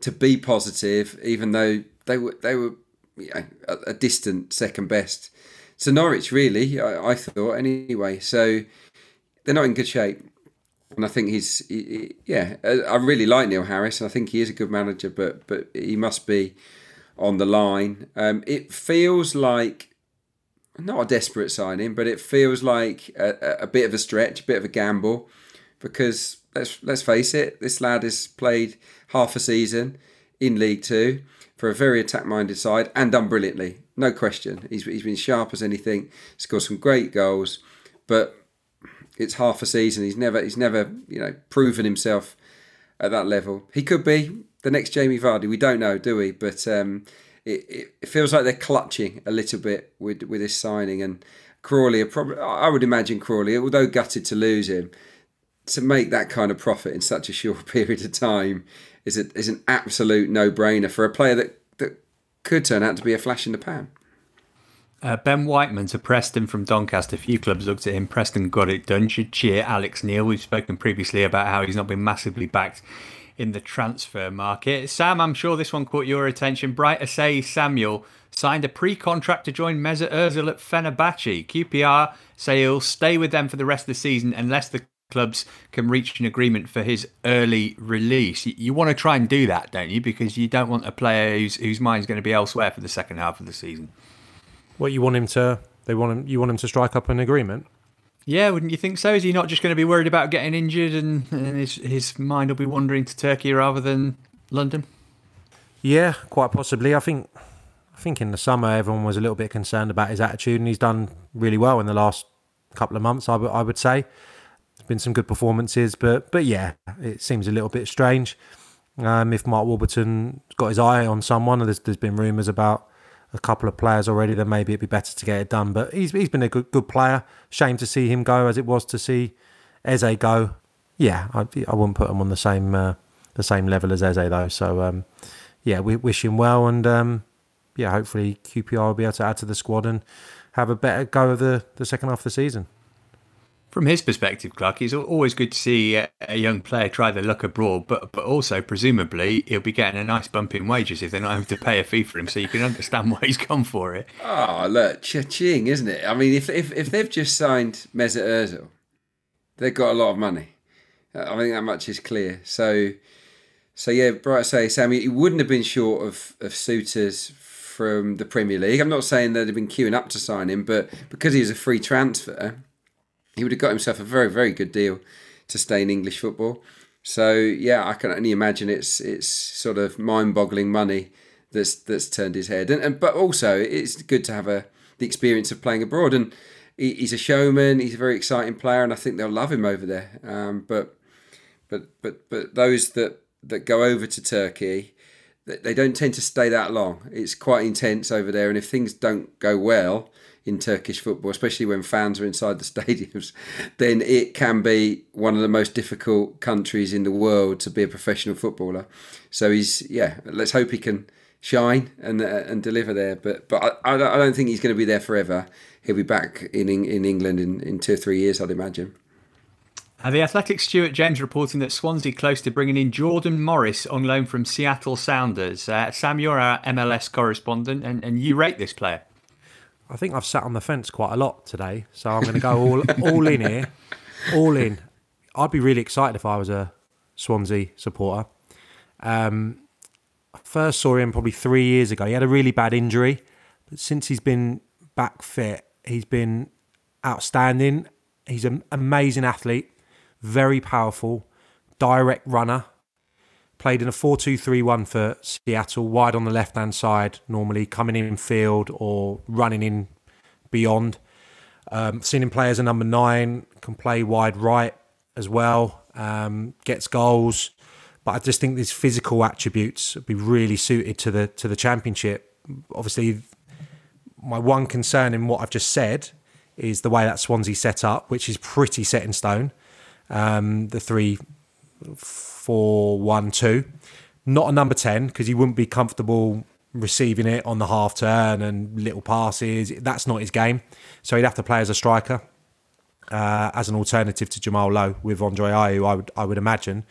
[SPEAKER 4] to be positive, even though they were they were you know, a, a, distant second best to Norwich. Really, I, I, thought anyway. So they're not in good shape, and I think he's he, yeah. I really like Neil Harris, and I think he is a good manager, but but he must be on the line. Um, it feels like not a desperate signing, but it feels like a, a bit of a stretch, a bit of a gamble because let's let's face it, this lad has played half a season in League Two for a very attack-minded side and done brilliantly, no question. He's he's been sharp as anything, scored some great goals, but it's half a season. He's never he's never you know proven himself at that level. He could be the next Jamie Vardy. We don't know, do we? But um, it, it feels like they're clutching a little bit with with this signing and. Crawley, probably, I would imagine Crawley, although gutted to lose him, to make that kind of profit in such a [laughs] short period of time is a, is an absolute no brainer for a player that could turn out to be a flash in the pan.
[SPEAKER 3] Uh, ben Whiteman to Preston from Doncaster. A few clubs looked at him. Preston got it done. Should cheer Alex Neil. We've spoken previously about how he's not been massively backed in the transfer market. Sam, I'm sure this one caught your attention. Bright Osayi-Samuel signed a pre-contract to join Mesut Ozil at Fenerbahce. QPR say he'll stay with them for the rest of the season unless the clubs can reach an agreement for his early release. You, you, want to try and do that, don't you? Because you don't want a player whose whose mind's going to be elsewhere for the second half of the season.
[SPEAKER 5] What you want him to? They want him. You want him to strike up an agreement.
[SPEAKER 3] Yeah, wouldn't you think so? Is he not just going to be worried about getting injured and, and his his mind will be wandering to Turkey rather than London?
[SPEAKER 5] Yeah, quite possibly. I think I think in the summer everyone was a little bit concerned about his attitude, and he's done really well in the last couple of months. I, w- I would say been some good performances, but but yeah, it seems a little bit strange. Um, if Mark Warburton got his eye on someone, there's there's been rumours about a couple of players already, then maybe it'd be better to get it done. But he's he's been a good good player. Shame to see him go, as it was to see Eze go. Yeah, I, I wouldn't put him on the same uh, the same level as Eze though. So um, yeah, we wish him well, and um, yeah, hopefully QPR will be able to add to the squad and have a better go of the, the second half of the season
[SPEAKER 3] from his perspective, Clark, it's always good to see a, young player try their luck abroad, but but also presumably he'll be getting a nice bump in wages if they're not having to pay a fee for him. So you can understand why he's gone for it.
[SPEAKER 4] Oh, look, cha-ching, isn't it? I mean, if if, if they've just signed Mesut Ozil, they've got a lot of money. I think that much is clear. So, so yeah, Bright say, Sammy, he wouldn't have been short of of suitors from the Premier League. I'm not saying they'd have been queuing up to sign him, but because he's a free transfer he would have got himself a very, very good deal to stay in English football. So yeah, I can only imagine it's it's sort of mind-boggling money that's that's turned his head. And, and but also it's good to have a the experience of playing abroad. And he, he's a showman. He's a very exciting player, and I think they'll love him over there. Um, but but but but those that that go over to Turkey, they don't tend to stay that long. It's quite intense over there, and if things don't go well, in Turkish football, especially when fans are inside the [laughs] stadiums, then it can be one of the most difficult countries in the world to be a professional footballer. So he's yeah, let's hope he can shine and uh, and deliver there. But but I, I don't think he's going to be there forever. He'll be back in in England in, in two or three years, I'd imagine.
[SPEAKER 3] Uh, the Athletic Stuart James reporting that Swansea close to bringing in Jordan Morris on loan from Seattle Sounders. Uh, Sam, you're our MLS correspondent, and, and you rate this player.
[SPEAKER 5] I think I've sat on the fence quite a lot today, so I'm going to go all [laughs] all in here, all in. I'd be really excited if I was a Swansea supporter. Um, first saw him probably three years ago. He had a really bad injury, but since he's been back fit, he's been outstanding. He's an amazing athlete very powerful, direct runner. Played in a 4 2 3 1 for Seattle, wide on the left hand side, normally coming in field or running in beyond. Um, seen him play as a number nine, can play wide right as well, um, gets goals. But I just think these physical attributes would be really suited to the to the championship. Obviously, my one concern in what I've just said is the way that Swansea set up, which is pretty set in stone um, the three, four, one, two. Not a number ten because he wouldn't be comfortable receiving it on the half turn and little passes. That's not his game. So he'd have to play as a striker, uh, as an alternative to Jamal Lowe with Andre Ayew, I would I would imagine,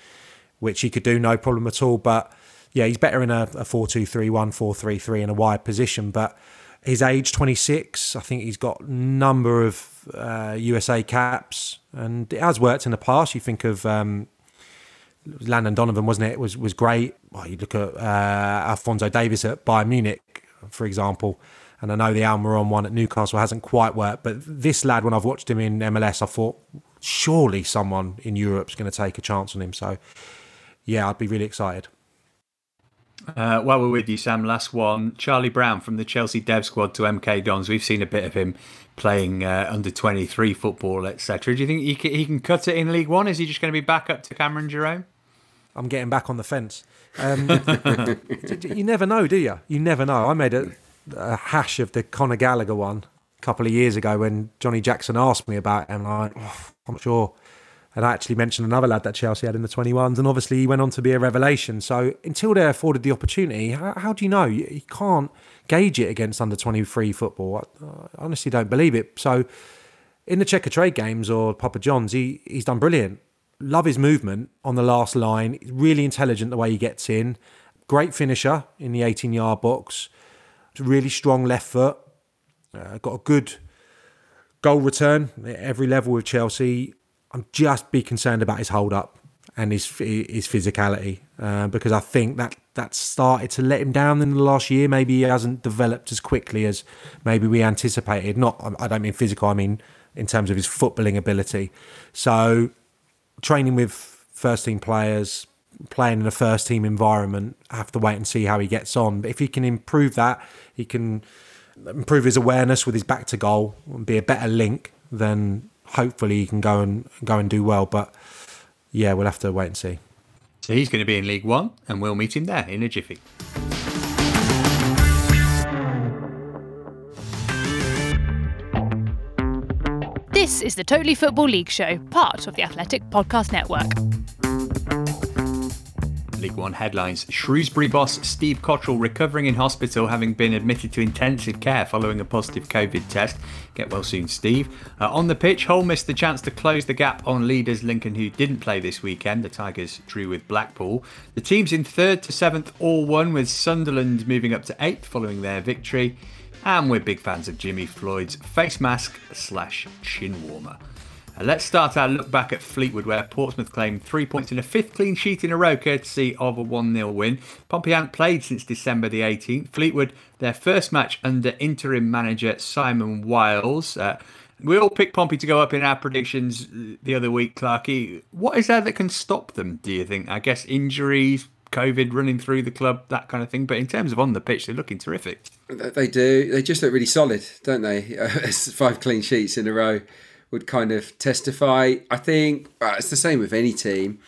[SPEAKER 5] which he could do no problem at all. But yeah, he's better in a, a 4 2 3 1, 4 3 3 in a wide position. But his age, 26, I think he's got number of uh, USA caps, and it has worked in the past. You think of um, Landon Donovan, wasn't it? Was was great. Well, you look at uh, Alphonso Davies at Bayern Munich, for example, and I know the Almiron one at Newcastle hasn't quite worked, but this lad, when I've watched him in MLS, I thought surely someone in Europe's going to take a chance on him. So, yeah, I'd be really excited.
[SPEAKER 3] Uh, while we're with you, Sam, last one. Charlie Brown from the Chelsea Dev Squad to MK Dons. We've seen a bit of him playing uh, under 23 football, etc. Do you think he can, he can cut it in League One? Is he just going to be back up to Cameron Jerome?
[SPEAKER 5] I'm getting back on the fence. Um, [laughs] you never know, do you? You never know. I made a, a, hash of the Conor Gallagher one a couple of years ago when Johnny Jackson asked me about him. I'm like, oh, I'm not sure and I actually mentioned another lad that Chelsea had in the 21s, and obviously he went on to be a revelation. So until they're afforded the opportunity, how, how do you know? You, you, can't gauge it against under 23 football. I, I, honestly don't believe it. So in the Checkatrade games or Papa John's, he, he's done brilliant. Love his movement on the last line. Really intelligent the way he gets in. Great finisher in the 18 yard box. Really strong left foot. Uh, got a good goal return at every level with Chelsea. I'm just be concerned about his hold up and his his physicality uh, because I think that that started to let him down in the last year. Maybe he hasn't developed as quickly as maybe we anticipated. Not I don't mean physical. I mean in terms of his footballing ability. So training with first team players, playing in a first team environment, have to wait and see how he gets on. But if he can improve that, he can improve his awareness with his back to goal and be a better link. Then hopefully he can go and go and do well. But yeah, we'll have to wait and see.
[SPEAKER 3] So he's going to be in League One, and we'll meet him there in a jiffy.
[SPEAKER 1] This is the Totally Football League Show, part of the Athletic Podcast Network.
[SPEAKER 3] League One headlines Shrewsbury boss Steve Cotterill recovering in hospital, having been admitted to intensive care following a positive COVID test. Get well soon, Steve. Uh, on the pitch, Hull missed the chance to close the gap on leaders Lincoln, who didn't play this weekend. The Tigers drew with Blackpool. The teams in third to seventh all won, with Sunderland moving up to eighth following their victory. And we're big fans of Jimmy Floyd's face mask slash chin warmer. Let's start our look back at Fleetwood, where Portsmouth claimed three points in a fifth clean sheet in a row, courtesy of a 1 0 win. Pompey hadn't played since December the 18th. Fleetwood, their first match under interim manager Simon Wiles. Uh, we all picked Pompey to go up in our predictions the other week, Clarky. What is there that can stop them, do you think? I guess injuries, COVID running through the club, that kind of thing. But in terms of on the pitch, they're looking terrific.
[SPEAKER 4] They do. They just look really solid, don't they? [laughs] five clean sheets in a row would kind of testify. I think it's the same with any team.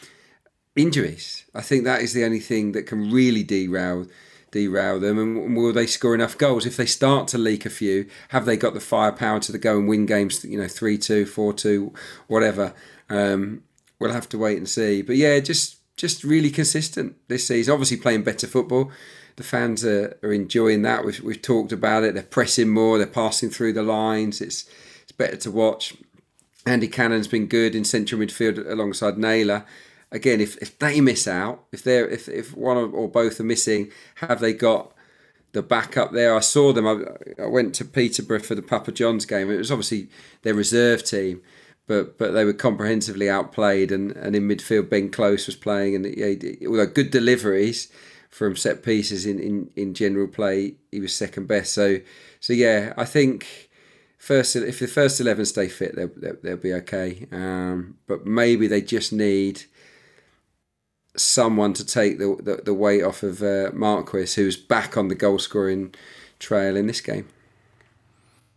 [SPEAKER 4] Injuries. I think that is the only thing that can really derail derail them. And will they score enough goals? If they start to leak a few, have they got the firepower to go and win games? You know, three two, four two, whatever. Um, we'll have to wait and see. But yeah, just just really consistent this season. Obviously playing better football. The fans are, are enjoying that. We've, we've talked about it. They're pressing more. They're passing through the lines. It's it's better to watch Andy Cannon's been good in central midfield alongside Naylor. Again, if, if they miss out, if they're if, if one or both are missing, have they got the backup there? I saw them. I, I went to Peterborough for the Papa John's game. It was obviously their reserve team, but but they were comprehensively outplayed. And, and in midfield, Ben Close was playing, and yeah, although good deliveries from set pieces in, in, in general play, he was second best. So so yeah, I think first if the first eleven stay fit, they'll they'll, they'll be okay. Um, but maybe they just need someone to take the the, the weight off of uh, Marquis, who's back on the goal scoring trail in this game.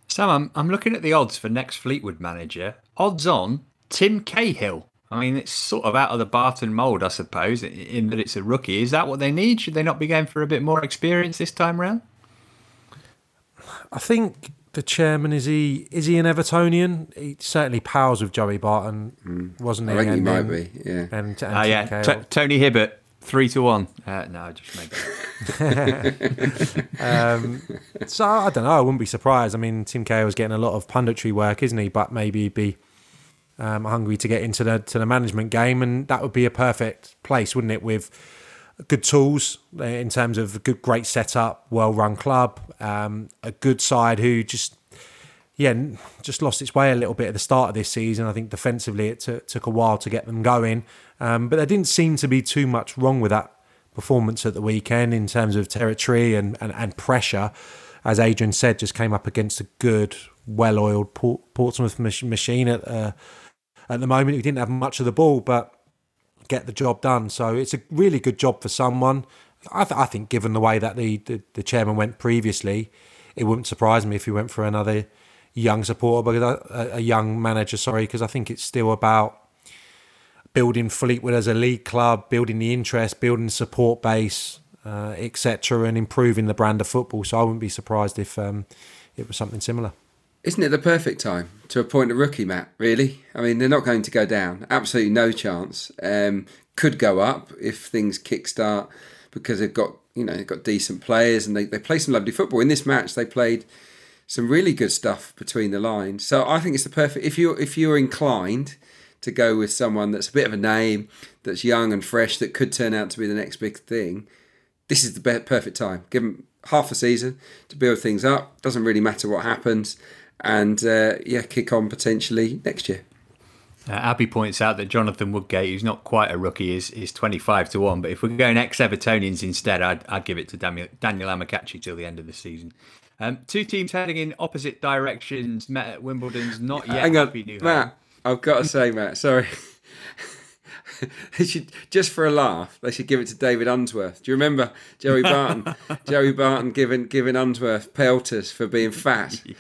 [SPEAKER 3] Sam, I'm, I'm looking at the odds for next Fleetwood manager. Odds on Tim Cahill. I mean, it's sort of out of the Barton mould, I suppose, in that it's a rookie. Is that what they need? Should they not be going for a bit more experience this time round?
[SPEAKER 5] I think the chairman is he is he an Evertonian? He certainly pals with Joey Barton, mm. wasn't he?
[SPEAKER 4] I think and, he might be. Yeah.
[SPEAKER 5] And, and
[SPEAKER 3] uh, yeah, T- Tony Hibbert. Three to one. Uh, no, I just
[SPEAKER 5] made [laughs] um, so I don't know. I wouldn't be surprised. I mean, Tim was getting a lot of punditry work, isn't he? But maybe he'd be um, hungry to get into the to the management game, and that would be a perfect place, wouldn't it? With good tools uh, in terms of a good, great setup, well run club, um, a good side who just yeah just lost its way a little bit at the start of this season. I think defensively it t- took a while to get them going, um, but there didn't seem to be too much wrong with that performance at the weekend in terms of territory and, and, and pressure. As Adrian said, just came up against a good, well-oiled Portsmouth machine at uh, at the moment. We didn't have much of the ball, but get the job done. So it's a really good job for someone. I, th- I think, given the way that the, the, the, chairman went previously, it wouldn't surprise me if he went for another young supporter, but a young manager. Sorry, because I think it's still about building Fleetwood as a league club, building the interest, building the support base, uh, etc., and improving the brand of football. So I wouldn't be surprised if um, it was something similar.
[SPEAKER 4] Isn't it the perfect time to appoint a rookie, Matt? Really? I mean, they're not going to go down. Absolutely no chance. Um, could go up if things kickstart because they've got you know they've got decent players and they, they play some lovely football. In this match, they played some really good stuff between the lines. So I think it's the perfect if you if you're inclined to go with someone that's a bit of a name, that's young and fresh, that could turn out to be the next big thing. This is the perfect time. Give them half a season to build things up. Doesn't really matter what happens and uh, yeah, kick on potentially next year.
[SPEAKER 3] Uh, Abby points out that Jonathan Woodgate, who's not quite a rookie, is is twenty five to one. But if we're going ex Evertonians instead, I'd, I'd give it to Daniel, Daniel Amokachi till the end of the season. Um, two teams heading in opposite directions met at Wimbledon's not yet
[SPEAKER 4] Hang
[SPEAKER 3] happy on,
[SPEAKER 4] new Matt, home. I've got to say, Matt, sorry. [laughs] they should just for a laugh. They should give it to David Unsworth. Do you remember Joey [laughs] Barton? Joey Barton giving giving Unsworth pelters for being fat. [laughs]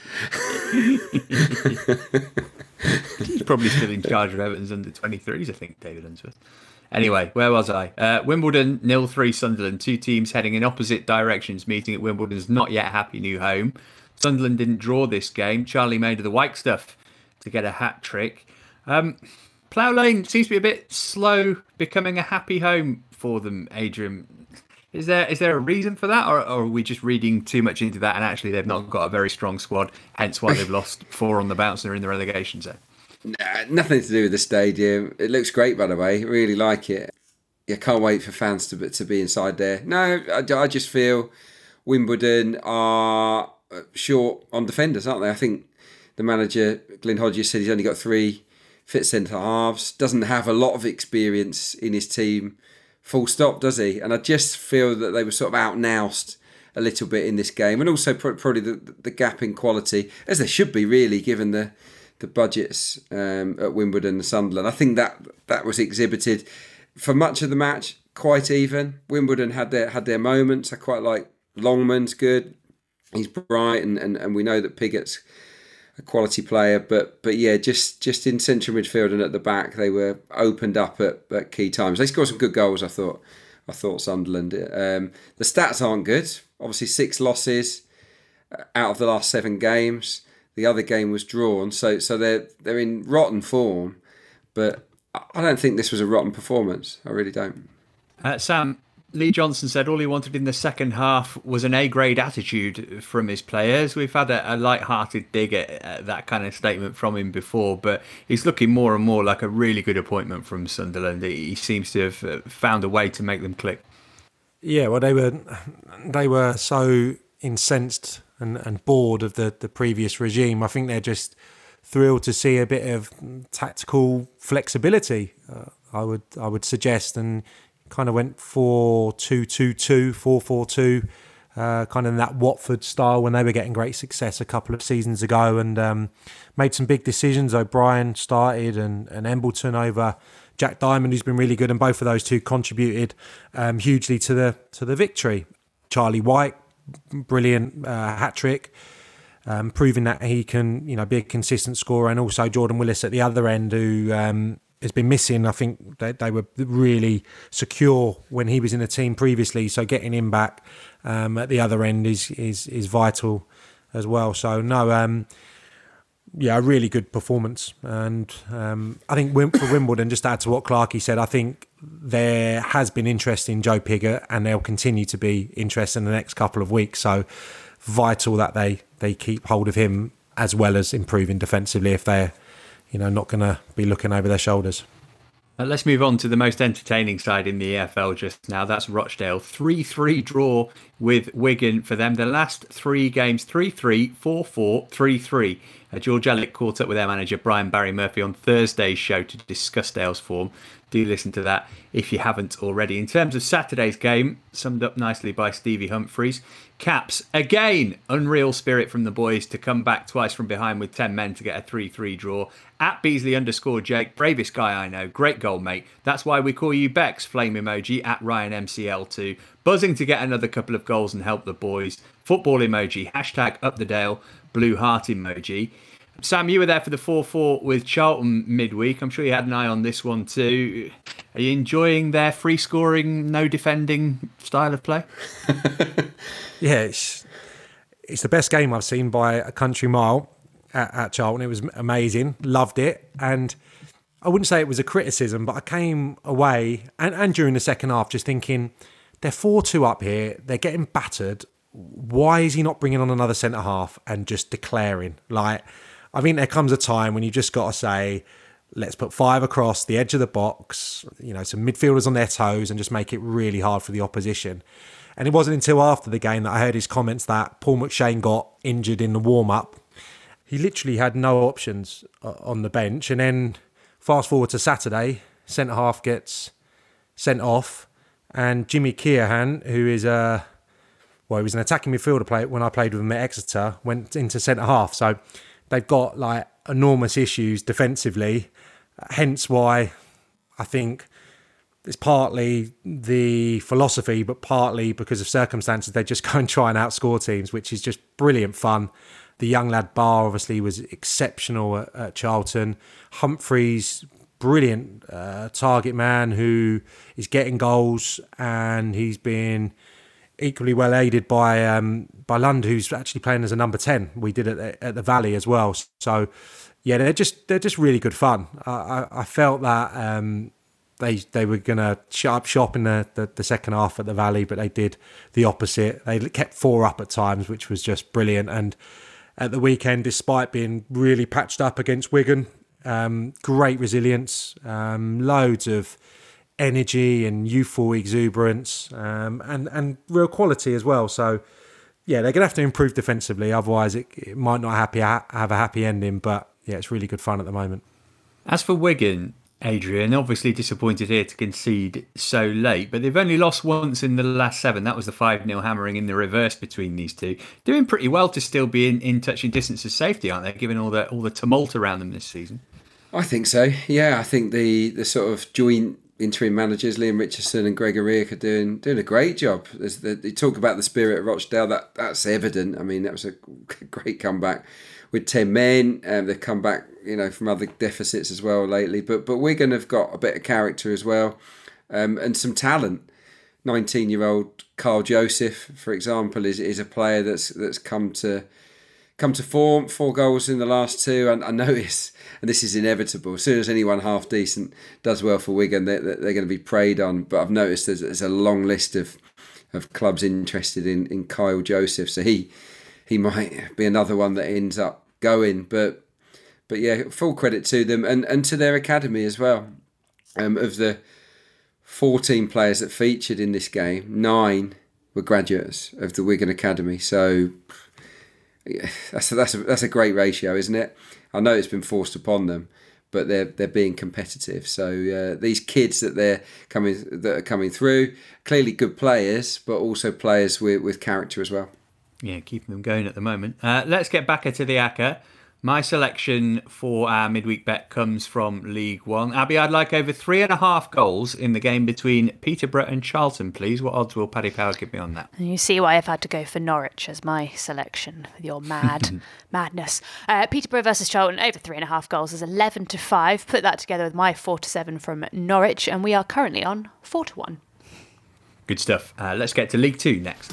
[SPEAKER 3] He's probably still in charge of Everton's under 23s, I think, David Unsworth. Anyway, where was I? Uh, Wimbledon nil three Sunderland. Two teams heading in opposite directions, meeting at Wimbledon's not yet happy new home. Sunderland didn't draw this game. Charlie made of the white stuff to get a hat trick. Um, Plough Lane seems to be a bit slow becoming a happy home for them, Adrian. Is there is there a reason for that, or, or, are we just reading too much into that? And actually, they've not got a very strong squad, hence why they've lost [laughs] four on the bounce and are in the relegation zone.
[SPEAKER 4] Nah, nothing to do with the stadium. It looks great, by the way. Really like it. Yeah, can't wait for fans to to be inside there. No, I, I just feel Wimbledon are short on defenders, aren't they? I think the manager Glyn Hodges said he's only got three fit centre halves, doesn't have a lot of experience in his team, full stop, does he? And I just feel that they were sort of outnoused a little bit in this game, and also probably the, the gap in quality, as there should be really, given the the budgets um, at Wimbledon and Sunderland. I think that that was exhibited for much of the match, quite even. Wimbledon had their had their moments. I quite like Longman's good. He's bright, and, and, and we know that Pigott's a quality player. But but yeah, just just in central midfield and at the back, they were opened up at, at key times. They scored some good goals. I thought. I thought Sunderland. Um, the stats aren't good. Obviously, six losses uh, out of the last seven games. The other game was drawn, so so they're they're in rotten form. But I don't think this was a rotten performance. I really don't.
[SPEAKER 3] Uh, Sam, Lee Johnson said all he wanted in the second half was an A grade attitude from his players. We've had a, a light-hearted dig at, at, that kind of statement from him before, but he's looking more and more like a really good appointment from Sunderland. He seems to have uh, found a way to make them click.
[SPEAKER 5] Yeah, well, they were they were so incensed and, and bored of the, the previous regime. I think they're just thrilled to see a bit of tactical flexibility. Uh, I would I would suggest and kind of went 4 2 2 2, 4 4 2, uh, kind of in that Watford style when they were getting great success a couple of seasons ago and um, made some big decisions. O'Brien started and, and Embleton over Jack Diamond, who's been really good, and both of those two contributed um, hugely to the to the victory. Charlie Wyke, brilliant uh, hat trick. Um, proving that he can, you know, be a consistent scorer, and also Jordan Willis at the other end, who um, has been missing. I think they, they were really secure when he was in the team previously. So getting him back um, at the other end is is is vital as well. So no, um, yeah, a really good performance, and um, I think for Wimbledon, just to add to what Clarkey said, I think there has been interest in Joe Pigott, and there'll continue to be interest in the next couple of weeks. So vital that they they keep hold of him as well as improving defensively if they're you know, not going to be looking over their shoulders.
[SPEAKER 3] Uh, let's move on to the most entertaining side in the EFL just now. That's Rochdale. 3 3 draw with Wigan for them. The last three games 3 3, 4 4, 3 3. Uh, George Elliott caught up with their manager Brian Barry Murphy on Thursday's show to discuss Dale's form. Do listen to that if you haven't already. In terms of Saturday's game, summed up nicely by Stevie Humphrys, Caps, again, unreal spirit from the boys to come back twice from behind with 10 men to get a 3 3 draw. At Beesley underscore Jake, bravest guy I know, great goal, mate. That's why we call you Bex, flame emoji, at Ryan MCL2. Buzzing to get another couple of goals and help the boys. Football emoji, hashtag up the Dale, blue heart emoji. Sam, you were there for the 4 4 with Charlton midweek. I'm sure you had an eye on this one too. Are you enjoying their free scoring, no defending style of play? [laughs]
[SPEAKER 5] yeah, it's, it's the best game I've seen by a country mile at, at Charlton. It was amazing, loved it. And I wouldn't say it was a criticism, but I came away and, and during the second half just thinking they're 4 2 up here, they're getting battered. Why is he not bringing on another centre half and just declaring? Like, I think there comes a time when you just got to say, let's put five across the edge of the box, you know, some midfielders on their toes and just make it really hard for the opposition. And it wasn't until after the game that I heard his comments that Paul McShane got injured in the warm up. He literally had no options uh, on the bench. And then fast forward to Saturday, centre half gets sent off, and Jimmy Keohane, who is a well, he was an attacking midfielder player when I played with him at Exeter, went into centre half. So they've got like enormous issues defensively. Hence why I think it's partly the philosophy, but partly because of circumstances. They just [laughs] go and try and outscore teams, which is just brilliant fun. The young lad Baah obviously was exceptional at, at Charlton. Humphrys, brilliant uh, target man who is getting goals, and he's been equally well aided by um, by Lund, who's actually playing as a number ten. We did it at the Valley as well. So yeah, they're just they're just really good fun. I, I felt that um, they they were to shut up shop in the, the, the second half at the Valley, but they did the opposite. They kept four up at times, which was just brilliant. And at the weekend, despite being really patched up against Wigan, um, great resilience, um, loads of energy and youthful exuberance, um, and and real quality as well. So yeah, they're gonna have to improve defensively, otherwise it, it might not happy have a happy ending. But yeah, it's really good fun at the moment.
[SPEAKER 3] As for Wigan, Adrian, obviously disappointed here to concede so late, but they've only lost once in the last seven. That was the 5 0 hammering in the reverse between these two. Doing pretty well to still be in, in touching distance of safety, aren't they, given all the all the tumult around them this season?
[SPEAKER 4] I think so. Yeah, I think the the sort of joint interim managers, Leam Richardson and Gregory are doing doing a great job. The, they talk about the spirit of Rochdale. That that's evident. I mean, that was a [laughs] great comeback with ten men. Um, they've come back, you know, from other deficits as well lately. But but Wigan have got a bit of character as well, um, and some talent. Nineteen year old Kyle Joseph, for example, is is a player that's that's come to come to form, four goals in the last two. And I notice, and this is inevitable, as soon as anyone half decent does well for Wigan, they're, they're going to be preyed on. But I've noticed there's, there's a long list of, of clubs interested in, in Kyle Joseph. So he he might be another one that ends up going. But but yeah, full credit to them and, and to their academy as well. Um, of the 14 players that featured in this game, nine were graduates of the Wigan Academy. So [laughs] that's a, that's a, that's a great ratio, isn't it? I know it's been forced upon them, but they're they're being competitive. So uh, these kids that they're coming that are coming through, clearly good players, but also players with, with character as well.
[SPEAKER 3] Yeah, keeping them going at the moment. Uh, let's get back into the ACCA. My selection for our midweek bet comes from League One. Abby, I'd like over three and a half goals in the game between Peterborough and Charlton, please. What odds will Paddy Power give me on that?
[SPEAKER 1] You see why I've had to go for Norwich as my selection with your mad [laughs] madness. Uh, Peterborough versus Charlton over three and a half goals is eleven to five. Put that together with my four to seven from Norwich, and we are currently on four to one.
[SPEAKER 3] Good stuff. Uh, let's get to League Two next.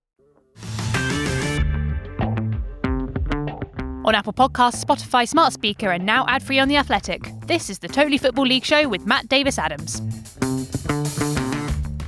[SPEAKER 1] On Apple Podcasts, Spotify, Smart Speaker, and now ad free on The Athletic. This is the Totally Football League show with Matt Davis Adams.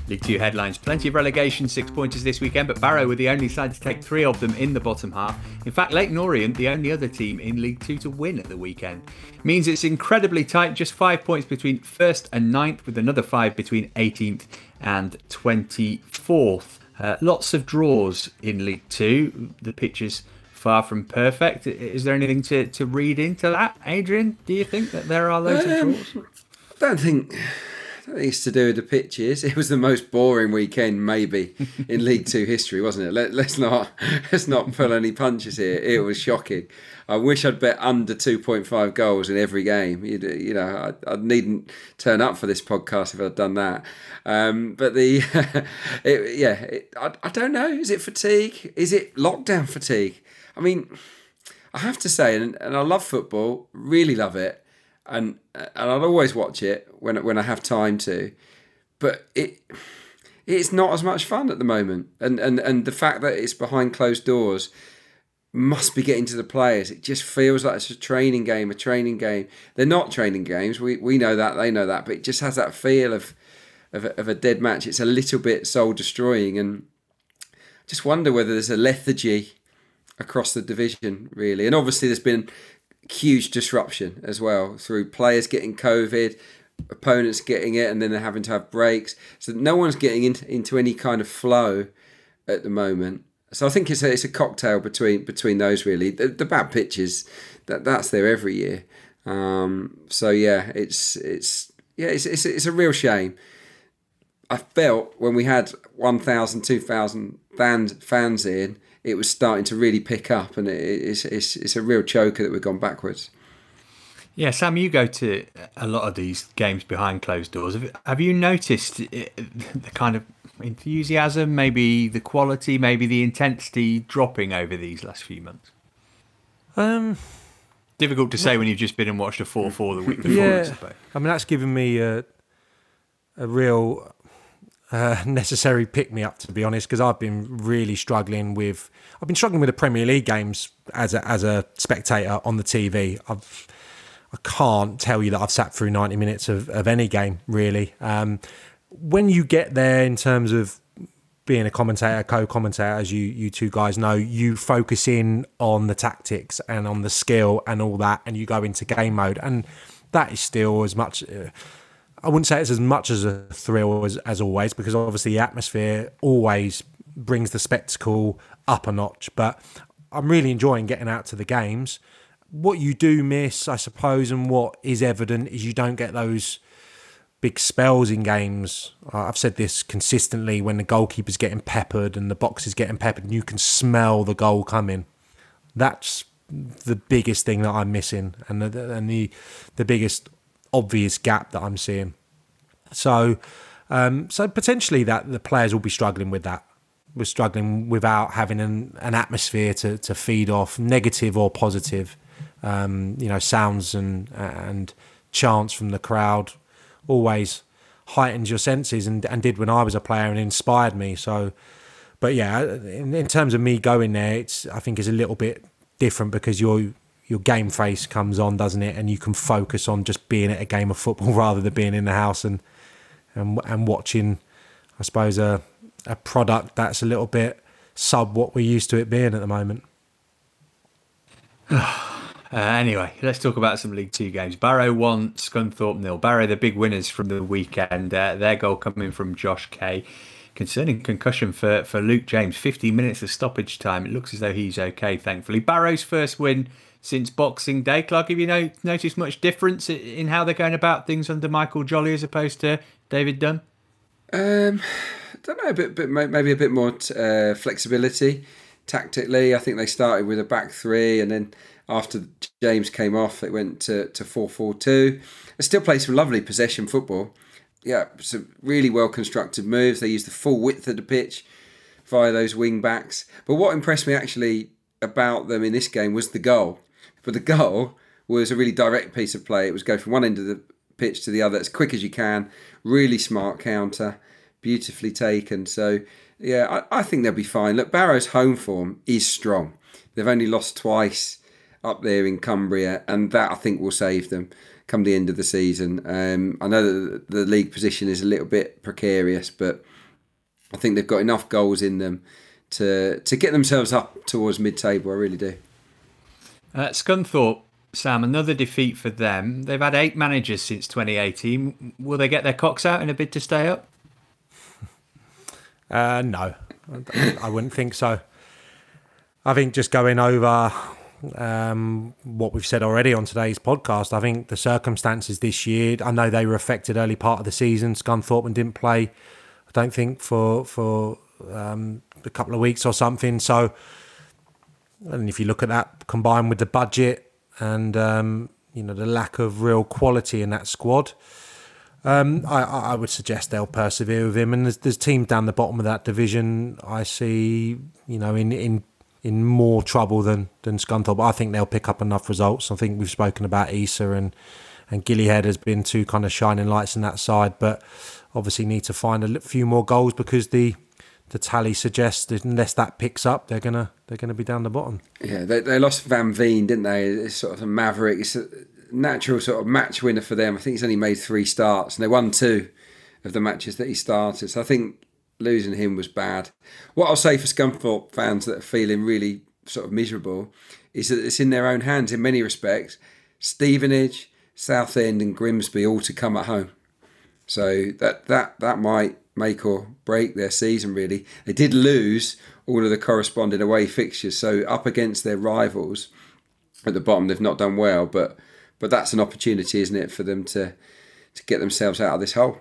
[SPEAKER 3] League Two headlines. Plenty of relegation six pointers this weekend, but Barrow were the only side to take three of them in the bottom half. In fact, Leyton Orient, the only other team in League Two to win at the weekend. Means it's incredibly tight, just five points between first and ninth, with another five between 18th and 24th. Uh, lots of draws in League Two. The pitches far from perfect. Is there anything to, to read into that, Adrian? Do you think that there are loads
[SPEAKER 4] Um,
[SPEAKER 3] of draws?
[SPEAKER 4] I don't think. I don't think it's to do with the pitches. It was the most boring weekend, maybe, in [laughs] League Two history, wasn't it? Let, let's not [laughs] let's not pull any punches here. It was shocking. I wish I'd bet under two point five goals in every game. You'd, you know, I, I needn't turn up for this podcast if I'd done that. Um, but the, [laughs] it, yeah, it, I, I don't know. Is it fatigue? Is it lockdown fatigue? I mean, I have to say, and, and I love football, really love it, and and I'll always watch it when when I have time to, but it it's not as much fun at the moment, and and and the fact that it's behind closed doors must be getting to the players. It just feels like it's a training game, a training game. They're not training games. We we know that, they know that, but it just has that feel of of a, of a dead match. It's a little bit soul destroying, and I just wonder whether there's a lethargy across the division, really. And obviously, there's been huge disruption as well through players getting COVID, opponents getting it, and then they're having to have breaks. So no one's getting into, into any kind of flow at the moment. So I think it's a, it's a cocktail between between those really. The, the bad pitches that that's there every year. Um, so yeah, it's it's yeah it's, it's it's a real shame. I felt when we had 1,000, 2,000 fans fans in, it was starting to really pick up, and it, it's it's it's a real choker that we've gone backwards.
[SPEAKER 3] Yeah, Sam, you go to a lot of these games behind closed doors. Have, have you noticed uh, the kind of enthusiasm, maybe the quality, maybe the intensity dropping over these last few months?
[SPEAKER 5] Um,
[SPEAKER 3] Difficult to say when you've just been and watched a 4 4 the week [laughs] before, I
[SPEAKER 5] yeah,
[SPEAKER 3] suppose.
[SPEAKER 5] I mean that's given me a, a real uh, [laughs] necessary pick me up to be honest, because I've been really struggling with I've been struggling with the Premier League games as a, as a spectator on the TV. I've I can't tell you that I've sat through 90 minutes of, of any game really. Um, when you get there in terms of being a commentator, co-commentator, as you you two guys know, you focus in on the tactics and on the skill and all that, and you go into game mode, and that is still as much. Uh, I wouldn't say it's as much as a thrill as, as always, because obviously the atmosphere always brings the spectacle up a notch. But I'm really enjoying getting out to the games. What you do miss, I suppose, and what is evident is you don't get those big spells in games. I've said this consistently when the goalkeeper's getting peppered and the box is getting peppered, and you can smell the goal coming. That's the biggest thing that I'm missing, and the and the the biggest obvious gap that I'm seeing. So, um, so potentially that the players will be struggling with that. We're struggling without having an, an atmosphere to, to feed off, negative or positive. Um, you know, sounds and and chants from the crowd always heightens your senses and, and did when I was a player and inspired me. So, but yeah, in, in terms of me going there, it's I think is a little bit different because your your game face comes on, doesn't it? And you can focus on just being at a game of football [laughs] rather than being in the house and and and watching, I suppose a a product that's a little bit sub what we're used to it being at the moment. [sighs]
[SPEAKER 3] Uh, anyway, let's talk about some League Two games. Barrow won, Scunthorpe nil. Barrow, the big winners from the weekend. Uh, their goal coming from Josh Kay. Concerning concussion for, for Luke James, 15 minutes of stoppage time. It looks as though he's okay, thankfully. Barrow's first win since Boxing Day. Clark, have you no, noticed much difference in how they're going about things under Michael Jolly as opposed to David Dunn?
[SPEAKER 4] Um, I don't know, a bit, bit maybe a bit more uh, flexibility tactically. I think they started with a back three and then after James came off, it went to, to 4 4 2. It still plays some lovely possession football. Yeah, some really well constructed moves. They used the full width of the pitch via those wing backs. But what impressed me actually about them in this game was the goal. But the goal was a really direct piece of play. It was go from one end of the pitch to the other as quick as you can. Really smart counter, beautifully taken. So, yeah, I, I think they'll be fine. Look, Barrow's home form is strong. They've only lost twice up there in Cumbria, and that I think will save them come the end of the season. Um, I know that the league position is a little bit precarious, but I think they've got enough goals in them to to get themselves up towards mid-table. I really do.
[SPEAKER 3] Uh, Scunthorpe, Sam, another defeat for them. They've had eight managers since 2018. Will they get their cocks out in a bid to stay up?
[SPEAKER 5] Uh, no, I wouldn't think so. I think just going over um, what we've said already on today's podcast. I think the circumstances this year, I know they were affected early part of the season. Scunthorpe didn't play, I don't think, for for um, a couple of weeks or something. So, and if you look at that combined with the budget and um, you know the lack of real quality in that squad, um, I, I, would suggest they'll persevere with him. And there's, there's teams down the bottom of that division. I see, you know, in in in more trouble than than Scunthorpe. I think they'll pick up enough results. I think we've spoken about Eisa and and Gilliead has been two kind of shining lights in that side, but obviously need to find a few more goals because the the tally suggests that unless that picks up, they're gonna they're gonna be down the bottom.
[SPEAKER 4] Yeah, they, they lost Van Veen, didn't they? It's sort of a maverick. It's a natural sort of match winner for them. I think he's only made three starts, and they won two of the matches that he started. So I think losing him was bad. What I'll say for Scunthorpe fans that are feeling really sort of miserable is that it's in their own hands in many respects. Stevenage, Southend, and Grimsby all to come at home. So that that that might make or break their season. Really, they did lose all of the corresponding away fixtures, so up against their rivals at the bottom, they've not done well. But but that's an opportunity, isn't it, for them to to get themselves out of this hole.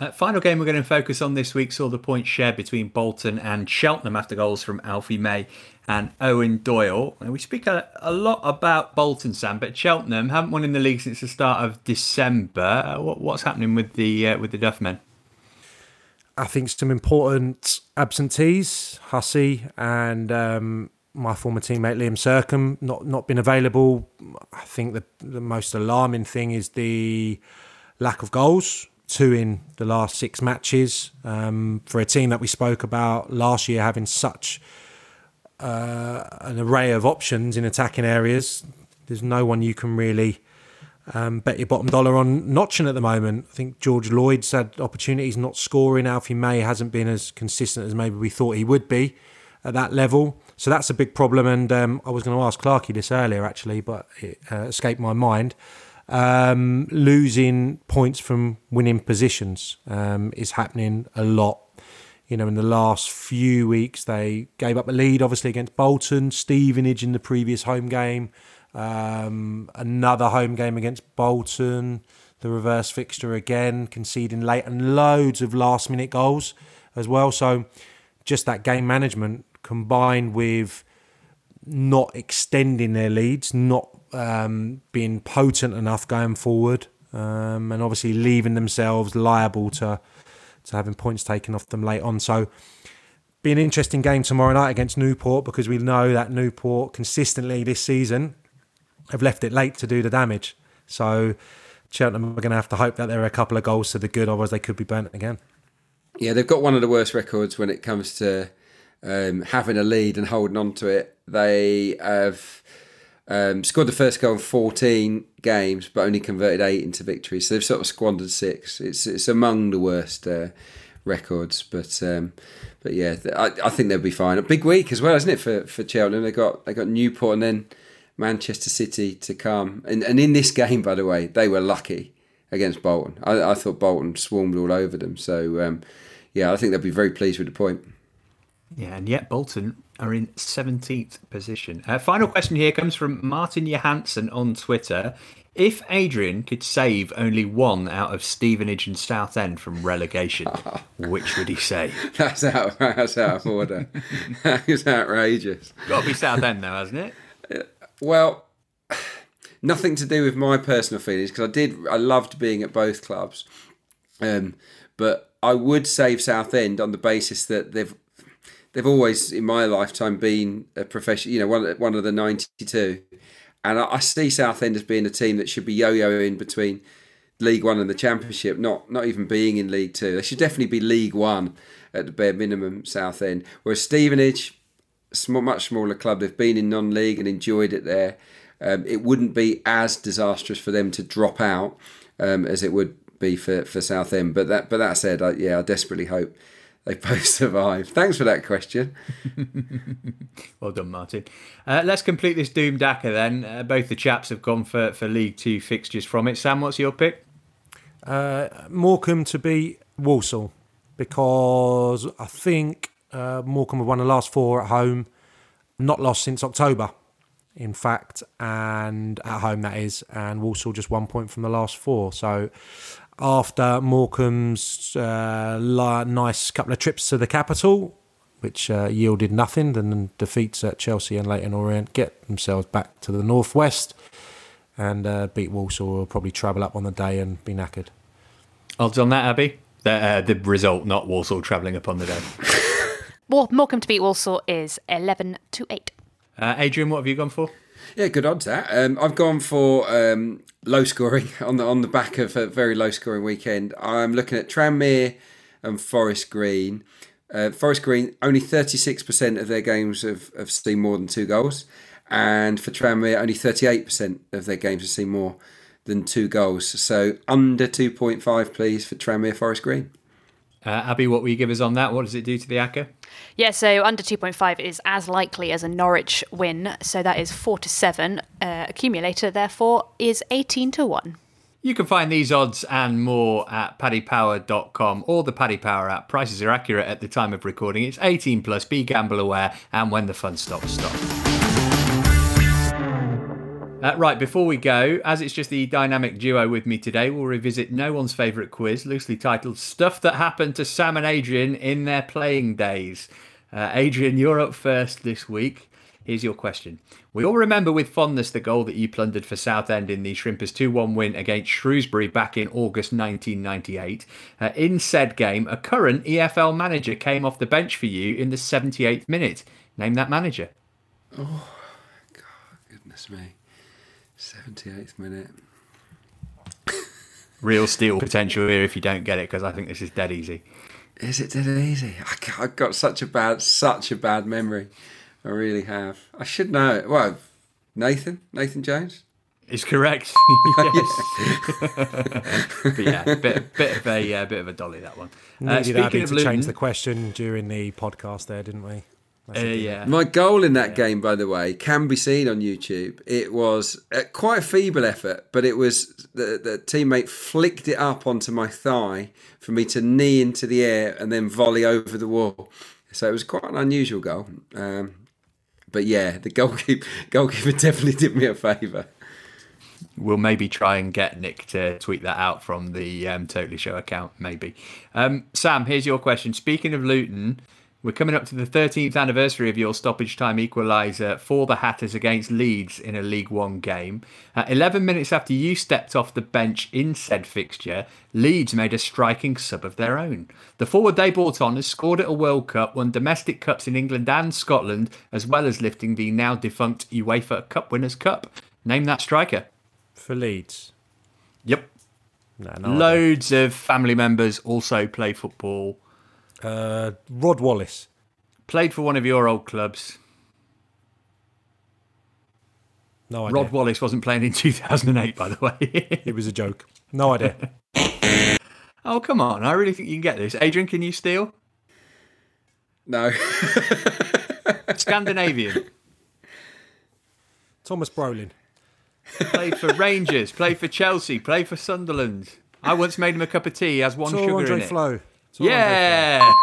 [SPEAKER 3] Uh, final game we're going to focus on this week saw the points shared between Bolton and Cheltenham after goals from Alfie May and Eoin Doyle. And we speak a, a, lot about Bolton, Sam, but Cheltenham haven't won in the league since the start of December. Uh, what, what's happening with the uh, with the Duffmen?
[SPEAKER 5] I think some important absentees, Hussey and um, my former teammate Liam Sercombe, not not been available. I think the the most alarming thing is the lack of goals two in the last six matches um, for a team that we spoke about last year having such uh, an array of options in attacking areas. There's no one you can really um, bet your bottom dollar on notching at the moment. I think George Lloyd's had opportunities not scoring. Alfie May hasn't been as consistent as maybe we thought he would be at that level. So that's a big problem. And um, I was going to ask Clarkey this earlier actually, but it uh, escaped my mind um, losing points from winning positions um, is happening a lot. You know, in the last few weeks, they gave up a lead, obviously, against Bolton, Stevenage in the previous home game, um, another home game against Bolton, the reverse fixture again, conceding late, and loads of last minute goals as well. So, just that game management combined with not extending their leads, not um, being potent enough going forward, um, and obviously leaving themselves liable to to having points taken off them late on. So, be an interesting game tomorrow night against Newport because we know that Newport consistently this season have left it late to do the damage. So, Cheltenham are going to have to hope that there are a couple of goals to the good, otherwise they could be burnt again.
[SPEAKER 4] Yeah, they've got one of the worst records when it comes to um, having a lead and holding on to it. They have um, scored the first goal in 14 games, but only converted eight into victories. So they've sort of squandered six. It's it's among the worst uh, records, but um, but yeah, I, I think they'll be fine. A big week as well, isn't it for for Cheltenham? They got they got Newport and then Manchester City to come. And and in this game, by the way, they were lucky against Bolton. I, I thought Bolton swarmed all over them. So um, yeah, I think they'll be very pleased with the point.
[SPEAKER 3] Yeah, and yet Bolton are in 17th position. Uh, final question here comes from Martin Johansson on Twitter. If Adrian could save only one out of Stevenage and Southend from relegation, [laughs] which would he save?
[SPEAKER 4] That's out, [laughs] that's out of order. [laughs] that is outrageous.
[SPEAKER 3] Got to be Southend, though, hasn't it?
[SPEAKER 4] Well, [sighs] nothing to do with my personal feelings because I did. I loved being at both clubs, um, but I would save Southend on the basis that they've they've always in my lifetime been a profession. You know, one one of the ninety two, and I, I see Southend as being a team that should be yo-yoing between League One and the Championship, not not even being in League Two. They should definitely be League One at the bare minimum. Southend, whereas Stevenage, small, much smaller club, they've been in non-league and enjoyed it there. Um, it wouldn't be as disastrous for them to drop out um, as it would be for for Southend. But that but that said, I, yeah, I desperately hope they [laughs] both survive. Thanks for that question. [laughs]
[SPEAKER 3] well done, Martin. Uh, let's complete this Doom Dacker then. Uh, both the chaps have gone for, for League Two fixtures from it. Sam, what's your pick?
[SPEAKER 5] Uh, Morecambe to beat Walsall because I think uh, Morecambe have won the last four at home, not lost since October, in fact, and at home that is, and Walsall just one point from the last four. So after Morecambe's uh, nice couple of trips to the capital, which uh, yielded nothing, then defeats at Chelsea and Leyton Orient, get themselves back to the northwest and uh, beat Walsall. Will probably travel up on the day and be knackered.
[SPEAKER 3] Odds on that, Abby? The, uh, the result, not Walsall travelling up on the day. [laughs]
[SPEAKER 1] well, Morecambe to beat Walsall is 11 to 8.
[SPEAKER 3] Uh, Adrian, what have you gone for?
[SPEAKER 4] Yeah, good odds that. Um, I've gone for um, low scoring [laughs] on the on the back of a very low scoring weekend. I'm looking at Tranmere and Forest Green. Uh, Forest Green only 36% of their games have, have seen more than two goals, and for Tranmere only 38% of their games have seen more than two goals. So under 2.5, please, for Tranmere Forest Green.
[SPEAKER 3] Uh, Abby, what will you give us on that? What does it do to the ACCA?
[SPEAKER 1] Yeah, so under 2.5 is as likely as a Norwich win. So that is 4 to 7. Uh, accumulator, therefore, is 18 to 1.
[SPEAKER 3] You can find these odds and more at paddypower.com or the Paddy Power app. Prices are accurate at the time of recording. It's 18 plus, be gamble aware, and when the fun stops, stop. Uh, right, before we go, as it's just the dynamic duo with me today, we'll revisit no one's favourite quiz, loosely titled Stuff That Happened to Sam and Adrian in Their Playing Days. Uh, Adrian, you're up first this week. Here's your question. We all remember with fondness the goal that you plundered for Southend in the Shrimpers 2 1 win against Shrewsbury back in August 1998. Uh, in said game, a current EFL manager came off the bench for you in the 78th minute. Name that manager.
[SPEAKER 4] Oh, God, goodness me. 78th minute.
[SPEAKER 3] Real steal potential here if you don't get it because I think this is dead easy.
[SPEAKER 4] Is it dead easy? I've got such a bad, such a bad memory. I really have. I should know. It. Well, Nathan, Nathan Jones.
[SPEAKER 3] Is correct. [laughs] [laughs] but yeah, bit, bit of a uh, bit of a dolly that one.
[SPEAKER 5] Uh, Needed Abby to Luton, change the question during the podcast there, didn't we?
[SPEAKER 3] Uh, yeah.
[SPEAKER 4] My goal in that yeah. game, by the way, can be seen on YouTube. It was quite a feeble effort, but it was the, the teammate flicked it up onto my thigh for me to knee into the air and then volley over the wall. So it was quite an unusual goal. Um, but yeah, the [laughs] goalkeeper, goalkeeper definitely did me a favour.
[SPEAKER 3] We'll maybe try and get Nick to tweet that out from the um, Totally Show account, maybe. Um, Sam, here's your question. Speaking of Luton, We're coming up to the 13th anniversary of your stoppage time equaliser for the Hatters against Leeds in a League One game. Uh, 11 minutes after you stepped off the bench in said fixture, Leeds made a striking sub of their own. The forward they brought on has scored at a World Cup, won domestic cups in England and Scotland, as well as lifting the now defunct UEFA Cup Winners' Cup. Name that striker.
[SPEAKER 5] For Leeds.
[SPEAKER 3] Yep.
[SPEAKER 5] No,
[SPEAKER 3] Loads of family members also play football.
[SPEAKER 5] Uh, Rod Wallace.
[SPEAKER 3] Played for one of your old clubs.
[SPEAKER 5] No idea.
[SPEAKER 3] Rod Wallace wasn't playing in [laughs] 2008, by the way. [laughs]
[SPEAKER 5] it was a joke. No idea. [laughs]
[SPEAKER 3] oh, come on. I really think you can get this. Adrian, can you steal?
[SPEAKER 4] No.
[SPEAKER 3] Scandinavian.
[SPEAKER 5] Thomas Brolin.
[SPEAKER 3] Played for Rangers, played for Chelsea, played for Sunderland. I once made him a cup of tea. He has one
[SPEAKER 5] Saw
[SPEAKER 3] sugar
[SPEAKER 5] Andre
[SPEAKER 3] in it.
[SPEAKER 5] Flo.
[SPEAKER 3] Yeah. [laughs]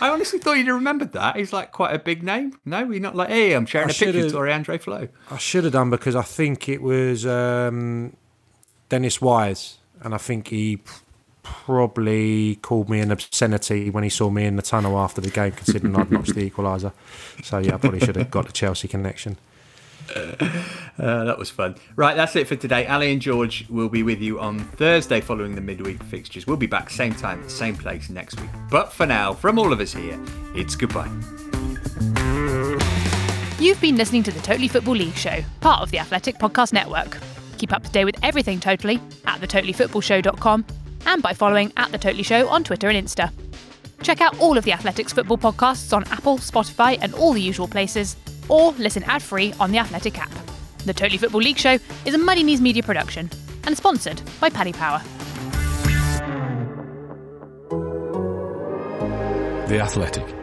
[SPEAKER 3] I honestly thought you'd have remembered that. He's like quite a big name. No, we're not like, hey, I'm sharing
[SPEAKER 5] I
[SPEAKER 3] a picture with Andre Flo.
[SPEAKER 5] I should have done because I think it was um, Dennis Wise, and I think he probably called me an obscenity when he saw me in the tunnel after the game, considering I'd notched the equaliser. So yeah, I probably should have got the Chelsea connection.
[SPEAKER 3] Uh, that was fun. Right, that's it for today. Ali and George will be with you on Thursday following the midweek fixtures. We'll be back same time, same place next week. But for now, from all of us here, it's goodbye.
[SPEAKER 1] You've been listening to the Totally Football League Show, part of the Athletic Podcast Network. Keep up to date with everything Totally at thetotallyfootballshow.com and by following at The Totally Show on Twitter and Insta. Check out all of the Athletics football podcasts on Apple, Spotify, and all the usual places, or listen ad free on the Athletic app. The Totally Football League Show is a Muddy Knees media production and sponsored by Paddy Power.
[SPEAKER 6] The Athletic.